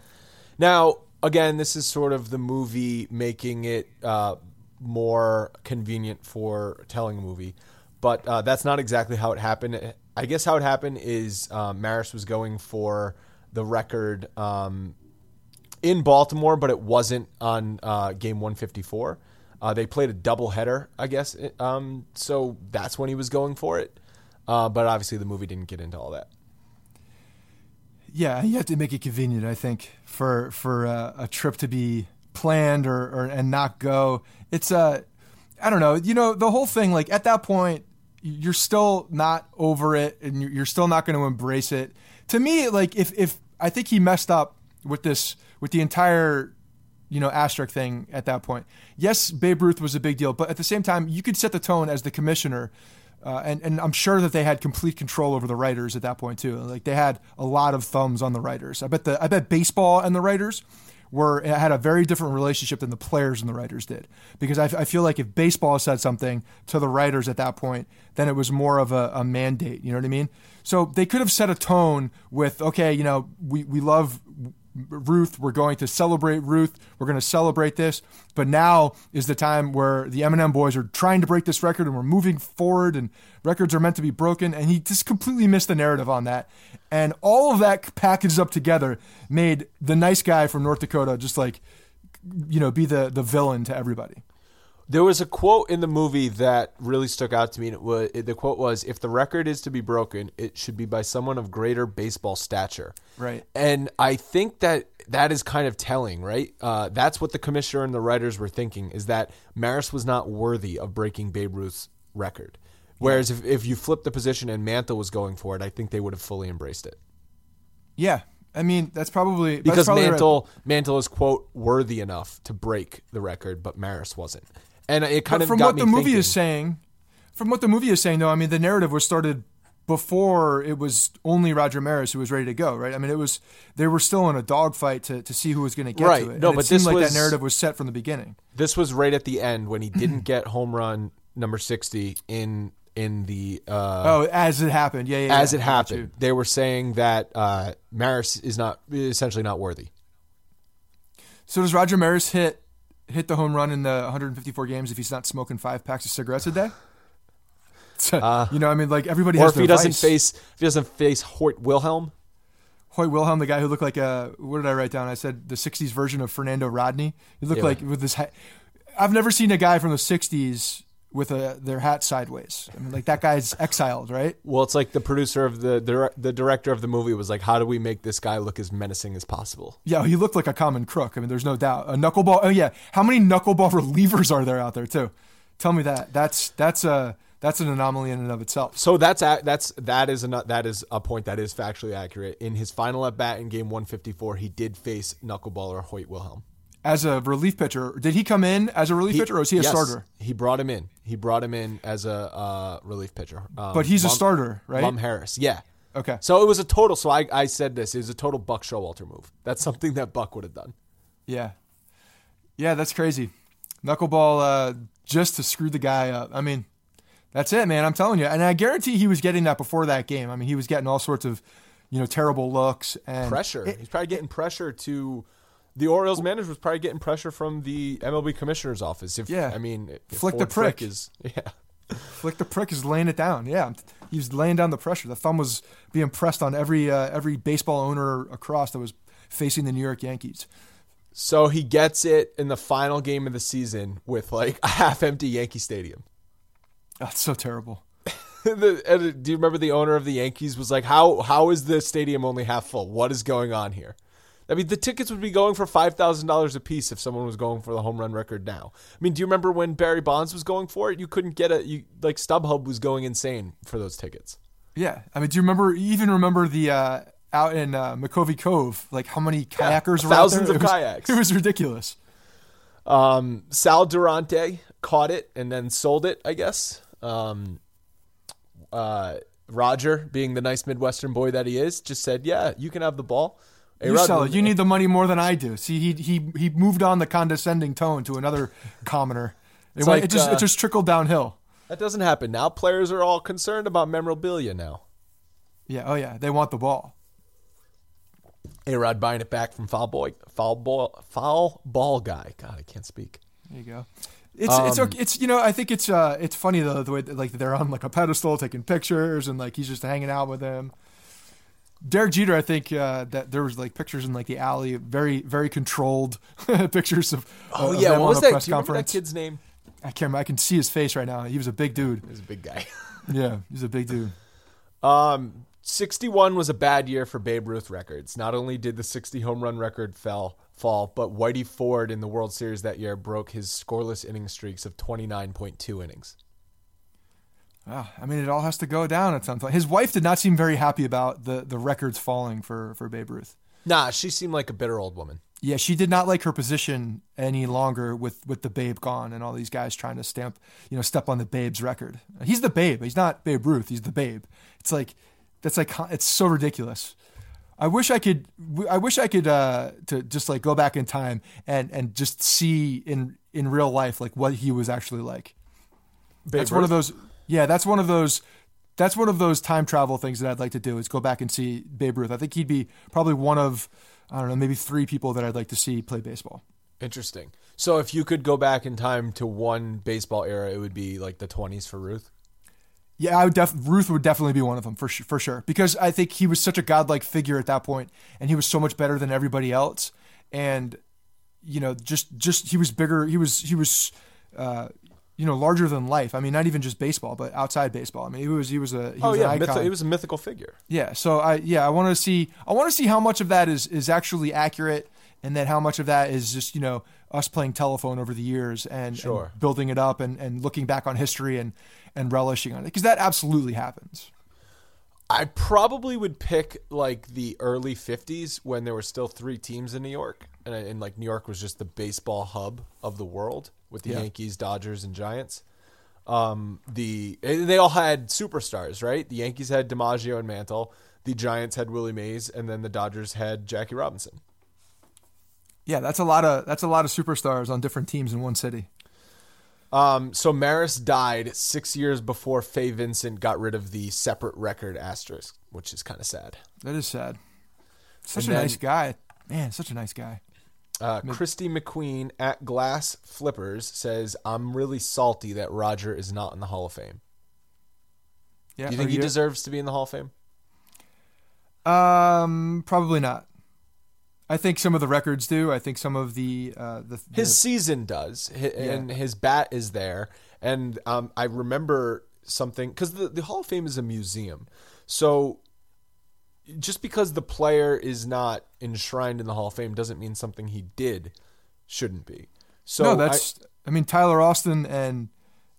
Speaker 2: Now, again, this is sort of the movie making it uh, more convenient for telling a movie, but uh, that's not exactly how it happened. I guess how it happened is um, Maris was going for the record um, in Baltimore, but it wasn't on uh, game 154. Uh, they played a doubleheader, I guess. Um, so that's when he was going for it. Uh, but obviously, the movie didn't get into all that.
Speaker 3: Yeah, you have to make it convenient, I think, for for uh, a trip to be planned or, or and not go. It's a, uh, I don't know. You know, the whole thing. Like at that point, you're still not over it, and you're still not going to embrace it. To me, like if if I think he messed up with this with the entire you know asterisk thing at that point. Yes, Babe Ruth was a big deal, but at the same time, you could set the tone as the commissioner. Uh, and, and I'm sure that they had complete control over the writers at that point too. Like they had a lot of thumbs on the writers. I bet the I bet baseball and the writers were had a very different relationship than the players and the writers did. Because I, I feel like if baseball said something to the writers at that point, then it was more of a, a mandate. You know what I mean? So they could have set a tone with, okay, you know, we, we love Ruth. We're going to celebrate Ruth. We're going to celebrate this. But now is the time where the M&M boys are trying to break this record and we're moving forward and records are meant to be broken. And he just completely missed the narrative on that. And all of that packaged up together made the nice guy from North Dakota just like, you know, be the, the villain to everybody.
Speaker 2: There was a quote in the movie that really stuck out to me. And it was the quote was, "If the record is to be broken, it should be by someone of greater baseball stature."
Speaker 3: Right.
Speaker 2: And I think that that is kind of telling, right? Uh, that's what the commissioner and the writers were thinking: is that Maris was not worthy of breaking Babe Ruth's record. Whereas if, if you flip the position and Mantle was going for it, I think they would have fully embraced it.
Speaker 3: Yeah, I mean, that's probably
Speaker 2: because
Speaker 3: that's probably
Speaker 2: Mantle
Speaker 3: right.
Speaker 2: Mantle is quote worthy enough to break the record, but Maris wasn't and it kind
Speaker 3: but
Speaker 2: of
Speaker 3: from what the movie thinking. is saying. From what the movie is saying, though, I mean, the narrative was started before it was only Roger Maris who was ready to go, right? I mean, it was they were still in a dogfight to, to see who was going to get
Speaker 2: right.
Speaker 3: to it.
Speaker 2: No,
Speaker 3: and
Speaker 2: but
Speaker 3: it seemed like
Speaker 2: was,
Speaker 3: that narrative was set from the beginning.
Speaker 2: This was right at the end when he didn't get home run number sixty in in the uh,
Speaker 3: oh as it happened, yeah, yeah.
Speaker 2: As
Speaker 3: yeah,
Speaker 2: it happened, they were saying that uh, Maris is not essentially not worthy.
Speaker 3: So does Roger Maris hit hit the home run in the 154 games if he's not smoking five packs of cigarettes a day? So, uh, you know, I mean, like everybody.
Speaker 2: Or
Speaker 3: if
Speaker 2: he doesn't
Speaker 3: vice.
Speaker 2: face, if he doesn't face Hoyt Wilhelm.
Speaker 3: Hoyt Wilhelm, the guy who looked like a what did I write down? I said the '60s version of Fernando Rodney. He looked yeah. like with this. I've never seen a guy from the '60s with a their hat sideways. I mean, like that guy's exiled, right?
Speaker 2: Well, it's like the producer of the the director of the movie was like, "How do we make this guy look as menacing as possible?"
Speaker 3: Yeah, he looked like a common crook. I mean, there's no doubt. A knuckleball. Oh yeah, how many knuckleball relievers are there out there too? Tell me that. That's that's a that's an anomaly in and of itself.
Speaker 2: So that's a, that's that is a that is a point that is factually accurate. In his final at bat in game 154, he did face knuckleballer Hoyt Wilhelm
Speaker 3: as a relief pitcher. Did he come in as a relief he, pitcher, or is he a
Speaker 2: yes,
Speaker 3: starter?
Speaker 2: He brought him in. He brought him in as a uh, relief pitcher.
Speaker 3: Um, but he's Lum, a starter, right?
Speaker 2: Lum Harris, yeah.
Speaker 3: Okay.
Speaker 2: So it was a total. So I, I said this. It was a total Buck Showalter move. That's something that Buck would have done.
Speaker 3: Yeah. Yeah, that's crazy. Knuckleball uh, just to screw the guy up. I mean, that's it, man. I'm telling you. And I guarantee he was getting that before that game. I mean, he was getting all sorts of, you know, terrible looks and
Speaker 2: pressure. It, He's probably getting pressure to the Orioles manager was probably getting pressure from the MLB commissioner's office. If
Speaker 3: yeah,
Speaker 2: I mean,
Speaker 3: Frick the prick
Speaker 2: is yeah,
Speaker 3: Frick the prick is laying it down. Yeah, he was laying down the pressure. The thumb was being pressed on every uh, every baseball owner across that was facing the New York Yankees.
Speaker 2: So he gets it in the final game of the season with like a half empty Yankee Stadium.
Speaker 3: That's so terrible.
Speaker 2: the, do you remember the owner of the Yankees was like, "How how is the stadium only half full? What is going on here?" I mean, the tickets would be going for five thousand dollars a piece if someone was going for the home run record now. I mean, do you remember when Barry Bonds was going for it? You couldn't get a you like StubHub was going insane for those tickets.
Speaker 3: Yeah, I mean, do you remember? Even remember the uh, out in uh, McCovey Cove, like how many kayakers
Speaker 2: yeah,
Speaker 3: were
Speaker 2: thousands
Speaker 3: of
Speaker 2: it was, kayaks.
Speaker 3: It was ridiculous.
Speaker 2: Um, Sal Durante caught it and then sold it. I guess. Um, uh, Roger, being the nice Midwestern boy that he is, just said, "Yeah, you can have the ball."
Speaker 3: You sell it. You need the money more than I do. See, he he he moved on the condescending tone to another commoner. It, went, like, it just uh, it just trickled downhill.
Speaker 2: That doesn't happen now. Players are all concerned about memorabilia now.
Speaker 3: Yeah. Oh yeah. They want the ball.
Speaker 2: A Rod buying it back from foul boy, foul ball, foul ball guy. God, I can't speak.
Speaker 3: There you go. It's it's
Speaker 2: Um,
Speaker 3: okay. It's you know I think it's uh it's funny though the way that, like they're on like a pedestal taking pictures and like he's just hanging out with them. Derek Jeter, I think uh, that there was like pictures in like the alley, very very controlled pictures of.
Speaker 2: Oh
Speaker 3: of
Speaker 2: yeah, what was that?
Speaker 3: press
Speaker 2: Do you remember that kid's name?
Speaker 3: I can't. remember. I can see his face right now. He was a big dude.
Speaker 2: He was a big guy.
Speaker 3: Yeah, he's a big dude.
Speaker 2: Um, 61 was a bad year for Babe Ruth records. Not only did the 60 home run record fell fall, but Whitey Ford in the World Series that year broke his scoreless inning streaks of 29.2 innings.
Speaker 3: Wow. I mean, it all has to go down at some point. His wife did not seem very happy about the the records falling for for Babe Ruth.
Speaker 2: Nah, she seemed like a bitter old woman.
Speaker 3: Yeah, she did not like her position any longer with with the Babe gone and all these guys trying to stamp, you know, step on the Babe's record. He's the Babe. He's not Babe Ruth. He's the Babe. It's like that's like it's so ridiculous. I wish I could. I wish I could uh, to just like go back in time and and just see in in real life like what he was actually like. Babe that's one of those. Yeah, that's one of those. That's one of those time travel things that I'd like to do is go back and see Babe Ruth. I think he'd be probably one of I don't know maybe three people that I'd like to see play baseball.
Speaker 2: Interesting. So if you could go back in time to one baseball era, it would be like the 20s for Ruth.
Speaker 3: Yeah, I would def- Ruth would definitely be one of them for sure, for sure because I think he was such a godlike figure at that point, and he was so much better than everybody else, and you know, just just he was bigger. He was he was, uh, you know, larger than life. I mean, not even just baseball, but outside baseball. I mean, he was he was a he
Speaker 2: Oh
Speaker 3: was
Speaker 2: yeah, myth- it was a mythical figure.
Speaker 3: Yeah, so I yeah I want to see I want to see how much of that is is actually accurate, and then how much of that is just you know us playing telephone over the years and,
Speaker 2: Sure.
Speaker 3: and building it up and, and looking back on history and and relishing on it because that absolutely happens.
Speaker 2: I probably would pick like the early 50s when there were still three teams in New York and, and like New York was just the baseball hub of the world with the
Speaker 3: Yeah.
Speaker 2: Yankees, Dodgers and Giants. Um the they all had superstars, right? The Yankees had DiMaggio and Mantle, the Giants had Willie Mays and then the Dodgers had Jackie Robinson.
Speaker 3: Yeah, that's a lot of that's a lot of superstars on different teams in one city.
Speaker 2: Um, so Maris died six years before Fay Vincent got rid of the separate record asterisk, which is kind of sad.
Speaker 3: That is sad. Such
Speaker 2: And
Speaker 3: a
Speaker 2: then-
Speaker 3: nice guy, man. Such a nice guy.
Speaker 2: Uh, Christy McQueen at Glass Flippers says, "I'm really salty that Roger is not in the Hall of Fame.
Speaker 3: Yeah,
Speaker 2: Do you think he deserves to be in the Hall of Fame?
Speaker 3: Um, probably not. I think some of the records do. I think some of the uh, the
Speaker 2: His
Speaker 3: the-
Speaker 2: season does, Hi- and his bat is there. And um, I remember something because the, the Hall of Fame is a museum, so just because the player is not enshrined in the Hall of Fame doesn't mean something he did shouldn't be. So
Speaker 3: no,
Speaker 2: I-
Speaker 3: that's. I, mean, Tyler Austin and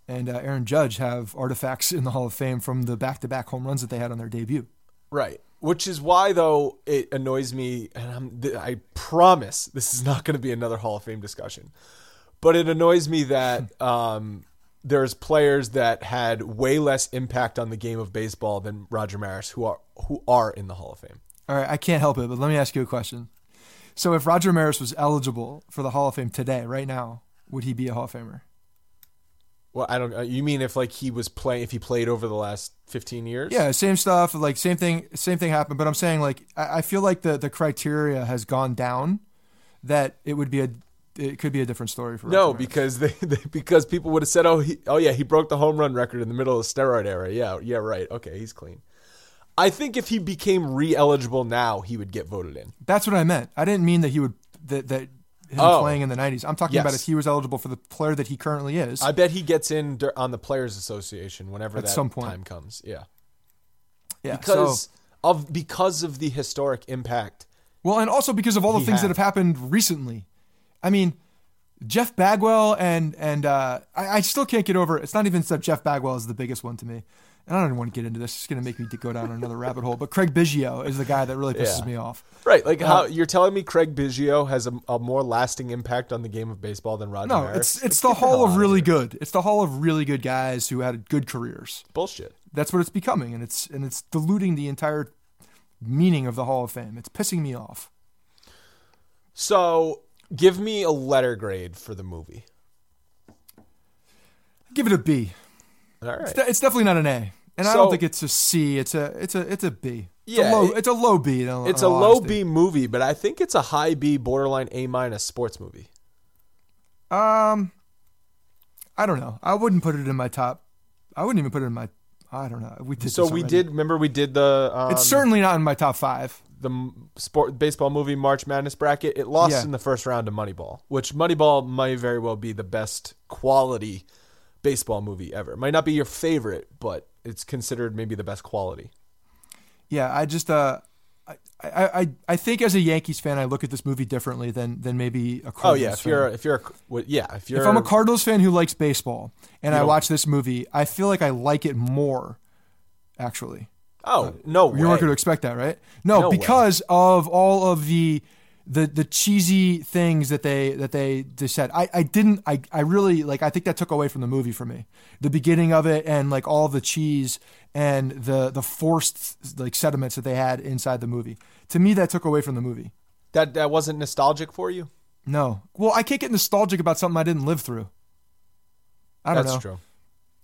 Speaker 3: and uh, Aaron Judge have artifacts in the Hall of Fame from the back-to-back home runs that they had on their debut.
Speaker 2: Right. Which is why, though, it annoys me, and I'm, th- I promise this is not going to be another Hall of Fame discussion, but it annoys me that um, there's players that had way less impact on the game of baseball than Roger Maris who are who are in the Hall of Fame.
Speaker 3: All right, I can't help it, but let me ask you a question. So, if Roger Maris was eligible for the Hall of Fame today, right now, would he be a Hall of Famer?
Speaker 2: Well, I don't. uh, You mean if like he was playing, if he played over the last 15 years?
Speaker 3: Yeah, same stuff. Like same thing. Same thing happened. But I'm saying like I, I feel like the the criteria has gone down. That it would be a it could be a different story for
Speaker 2: No, because they, they because people would have said, "Oh, he, oh yeah, he broke the home run record in the middle of the steroid era." Yeah, yeah, right. Okay, he's clean. I think if he became re-eligible now, he would get voted in.
Speaker 3: that's what I meant. I didn't mean that he would that that him
Speaker 2: Oh.
Speaker 3: playing in the 90s. I'm talking about if he was eligible for the player that he currently is.
Speaker 2: I bet he gets in on the Players Association whenever
Speaker 3: At
Speaker 2: that
Speaker 3: some point.
Speaker 2: time comes. Yeah,
Speaker 3: yeah,
Speaker 2: because
Speaker 3: so-
Speaker 2: of because of the historic impact.
Speaker 3: Well, and also because of all the
Speaker 2: He
Speaker 3: things that have happened recently. I mean, Jeff Bagwell and and uh, I, I still can't get over. It's not even that Jeff Bagwell is the biggest one to me. And I don't even want to get into this. It's going to make me go down another rabbit hole. But Craig Biggio is the guy that really pisses
Speaker 2: Yeah.
Speaker 3: me off.
Speaker 2: Right, like
Speaker 3: Uh,
Speaker 2: how you're telling me Craig Biggio has a, a more lasting impact on the game of baseball than Roger
Speaker 3: No, it's it's
Speaker 2: Get
Speaker 3: the hall of really
Speaker 2: here.
Speaker 3: good. It's the hall of really good guys who had good careers.
Speaker 2: bullshit.
Speaker 3: That's what it's becoming, and it's and it's diluting the entire meaning of the Hall of Fame. It's pissing me off.
Speaker 2: So, give me a letter grade for the movie.
Speaker 3: Give it a B.
Speaker 2: All right.
Speaker 3: It's, de- it's definitely not an A, and I don't think it's a C. It's a it's a it's a B. It's
Speaker 2: Yeah,
Speaker 3: a low,
Speaker 2: it-
Speaker 3: it's a low B. in all-
Speaker 2: It's
Speaker 3: in
Speaker 2: a low
Speaker 3: honesty.
Speaker 2: B movie, but I think it's a high B, borderline A minus sports movie.
Speaker 3: Um, I don't know. I wouldn't put it in my top. I wouldn't even put it in my. I don't know. We did.
Speaker 2: So we did. Remember, we did the. Um,
Speaker 3: It's certainly not in my top five.
Speaker 2: The sport baseball movie March Madness bracket. It lost
Speaker 3: Yeah.
Speaker 2: in the first round to Moneyball, which Moneyball might very well be the best quality baseball movie ever. It might not be your favorite, but it's considered maybe the best quality.
Speaker 3: Yeah, I just uh, I, I I think as a Yankees fan, I look at this movie differently than than maybe a. Cardinals
Speaker 2: Oh yeah, if
Speaker 3: fan.
Speaker 2: you're if you're a- yeah if you're
Speaker 3: if I'm a Cardinals fan who likes baseball and I watch this movie, I feel like I like it more. Actually,
Speaker 2: oh uh, no
Speaker 3: you weren't going to expect that, right? No,
Speaker 2: No way.
Speaker 3: because of all of the the the cheesy things that they that they they said. I I didn't. I I really like. I think that took away from the movie for me. The beginning of it and like all the cheese and the the forced like sediments that they had inside the movie. To me, that took away from the movie.
Speaker 2: that that wasn't nostalgic for you.
Speaker 3: No. Well, I can't get nostalgic about something I didn't live through. I don't
Speaker 2: That's
Speaker 3: know.
Speaker 2: true.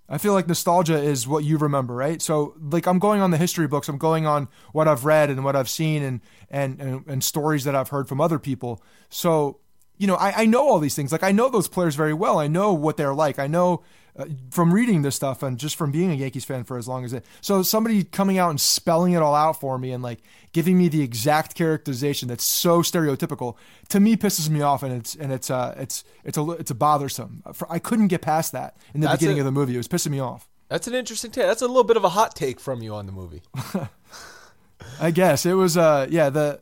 Speaker 3: I feel like nostalgia is what you remember, right? So like I'm going on the history books, I'm going on what I've read and what I've seen and and and, and stories that I've heard from other people. So you know, I, I know all these things. Like I know those players very well. I know what they're like. I know uh, from reading this stuff and just from being a Yankees fan for as long as it. So somebody coming out and spelling it all out for me and like giving me the exact characterization that's so stereotypical to me pisses me off and it's and it's uh it's it's a it's a bothersome. For, I couldn't get past that in the
Speaker 2: That's
Speaker 3: beginning
Speaker 2: a-
Speaker 3: of the movie. It was pissing me off.
Speaker 2: That's an interesting take. That's a little bit of a hot take from you on the movie.
Speaker 3: I guess it was uh yeah the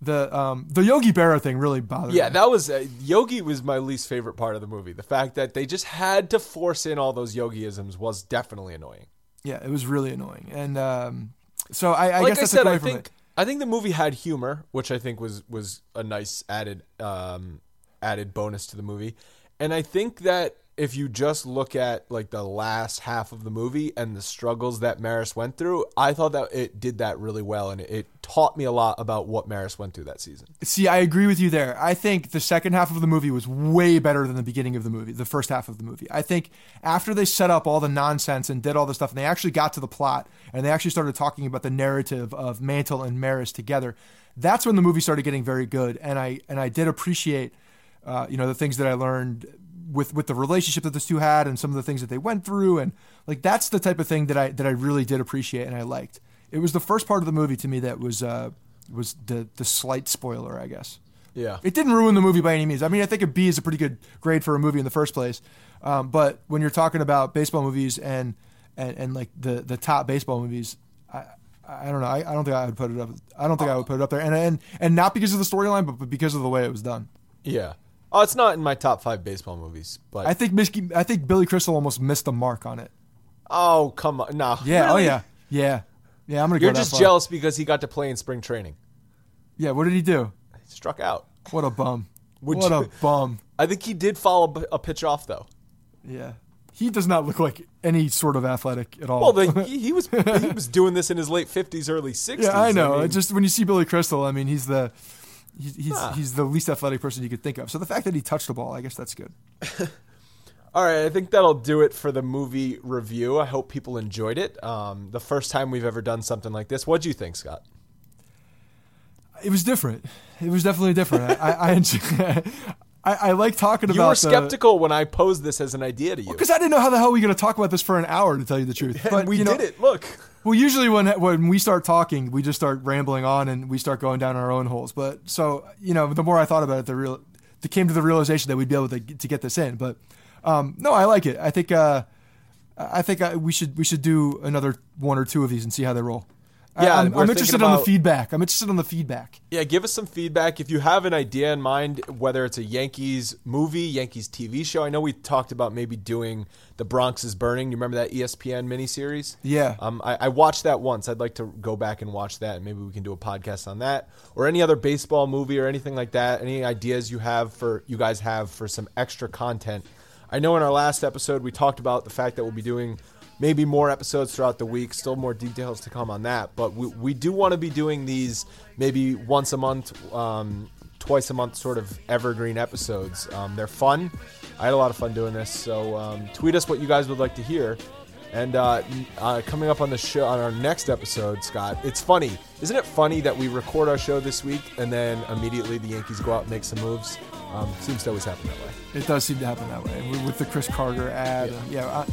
Speaker 3: the um the Yogi Berra thing really bothered me.
Speaker 2: Yeah,
Speaker 3: me.
Speaker 2: that was uh, Yogi was my least favorite part of the movie. The fact that they just had to force in all those Yogiisms was definitely annoying.
Speaker 3: yeah, it was really annoying. And um so I, I
Speaker 2: like
Speaker 3: guess
Speaker 2: I
Speaker 3: that's
Speaker 2: said,
Speaker 3: away
Speaker 2: I
Speaker 3: from
Speaker 2: think
Speaker 3: it.
Speaker 2: I think the movie had humor, which I think was was a nice added um, added bonus to the movie. And I think that if you just look at like the last half of the movie and the struggles that Maris went through, I thought that it did that really well, and it, taught me a lot about what Maris went through that season.
Speaker 3: See, I agree with you there. I think the second half of the movie was way better than the beginning of the movie, the first half of the movie. I think after they set up all the nonsense and did all the stuff, and they actually got to the plot, and they actually started talking about the narrative of Mantle and Maris together, that's when the movie started getting very good. And I and I did appreciate, uh, you know, the things that I learned with with the relationship that the two had, and some of the things that they went through, and like that's the type of thing that I that I really did appreciate and I liked. It was the first part of the movie to me that was uh, was the the slight spoiler, I guess.
Speaker 2: Yeah,
Speaker 3: It didn't ruin the movie by any means. I mean, I think a B is a pretty good grade for a movie in the first place. Um, but when you're talking about baseball movies and and, and like the the top baseball movies, I I don't know. I, I don't think I would put it up. I don't think I would put it up there. And and and not because of the storyline, but, but because of the way it was done.
Speaker 2: yeah. Oh, it's not in my top five baseball movies, but
Speaker 3: I think Miss- I think Billy Crystal almost missed the mark on it.
Speaker 2: oh come on, no,
Speaker 3: Yeah. Oh yeah. Yeah. Yeah. I'm gonna.
Speaker 2: You're
Speaker 3: go
Speaker 2: just
Speaker 3: far.
Speaker 2: jealous because he got to play in spring training.
Speaker 3: Yeah. What did he do?
Speaker 2: He struck out.
Speaker 3: What a bum.
Speaker 2: Would
Speaker 3: what
Speaker 2: you-
Speaker 3: a bum.
Speaker 2: I think he did follow a pitch off though.
Speaker 3: Yeah. He does not look like any sort of athletic at all.
Speaker 2: Well, the, he, he was he was doing this in his late fifties, early sixties.
Speaker 3: Yeah, I know.
Speaker 2: mean,
Speaker 3: just when you see Billy Crystal, I mean, he's the he's he's,
Speaker 2: Ah.
Speaker 3: he's the least athletic person you could think of. So the fact that he touched the ball, I guess that's good.
Speaker 2: all right. I think that'll do it for the movie review. I hope people enjoyed it. Um, the first time we've ever done something like this. What do you think, Scott?
Speaker 3: It was different. It was definitely different. I I, I I like talking
Speaker 2: You
Speaker 3: about You
Speaker 2: were skeptical when I posed this as an idea to you.
Speaker 3: because I didn't know how the hell we were going to talk about this for an hour to tell you the truth. But
Speaker 2: we
Speaker 3: you know,
Speaker 2: did it. Look.
Speaker 3: Well, usually when when we start talking, we just start rambling on and we start going down our own holes. But so you know, the more I thought about it, the real, the came to the realization that we'd be able to to get this in. But um, no, I like it. I think uh, I think uh we should we should do another one or two of these and see how they roll.
Speaker 2: Yeah,
Speaker 3: I'm, I'm interested on the feedback. I'm interested on the feedback.
Speaker 2: Yeah, give us some feedback if you have an idea in mind, whether it's a Yankees movie, Yankees TV show. I know we talked about maybe doing The Bronx is Burning. You remember that ESPN miniseries?
Speaker 3: Yeah.
Speaker 2: Um, I, I watched that once. I'd like to go back and watch that, and maybe we can do a podcast on that, or any other baseball movie or anything like that. Any ideas you have for you guys have for some extra content? I know in our last episode we talked about the fact that we'll be doing maybe more episodes throughout the week. Still more details to come on that, but we, we do want to be doing these maybe once a month, um, twice a month, sort of evergreen episodes. Um, they're fun. I had a lot of fun doing this. So um, tweet us what you guys would like to hear. And uh, uh, coming up on the show on our next episode, Scott, it's funny, isn't it funny that we record our show this week and then immediately the Yankees go out and make some moves? Um, seems to always happen that way.
Speaker 3: It does seem to happen that way with the Chris Carter add. Yeah, yeah I,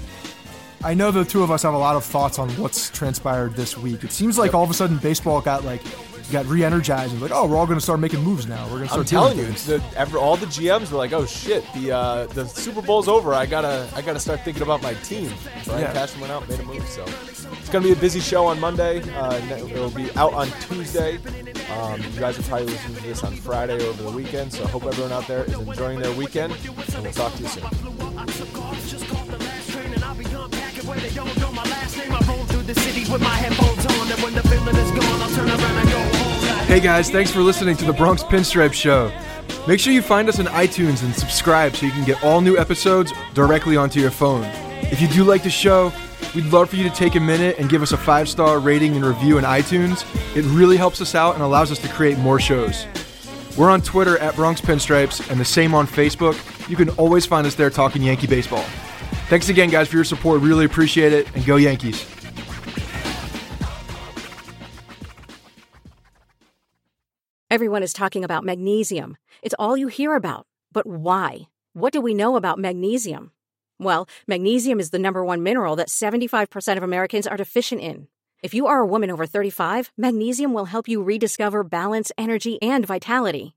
Speaker 3: I, know the two of us have a lot of thoughts on what's transpired this week. It seems like yep. all of a sudden baseball got like got re-energized and like, oh, we're all going to start making moves now. We're going to start.
Speaker 2: I'm telling you, the, ever, all the GMs were like, oh shit, the uh, the Super Bowl's over. I gotta I gotta start thinking about my team. Brian yeah. Cashman went out, made a move. So it's going to be a busy show on Monday. Uh, it'll be out on Tuesday. Um, you guys are probably listening to this on Friday over the weekend. So I hope everyone out there is enjoying their weekend, and we'll talk to you soon.
Speaker 3: Hey guys, thanks for listening to the Bronx Pinstripe Show. Make sure you find us on iTunes and subscribe so you can get all new episodes directly onto your phone. If you do like the show, we'd love for you to take a minute and give us a five star rating and review in iTunes. It really helps us out and allows us to create more shows. We're on Twitter at Bronx Pinstripes and the same on Facebook. You can always find us there talking Yankee baseball. Thanks again, guys, for your support. Really appreciate it, and go Yankees.
Speaker 4: Everyone is talking about magnesium. It's all you hear about. But why? What do we know about magnesium? Well, magnesium is the number one mineral that 75% of Americans are deficient in. If you are a woman over 35, magnesium will help you rediscover balance, energy, and vitality.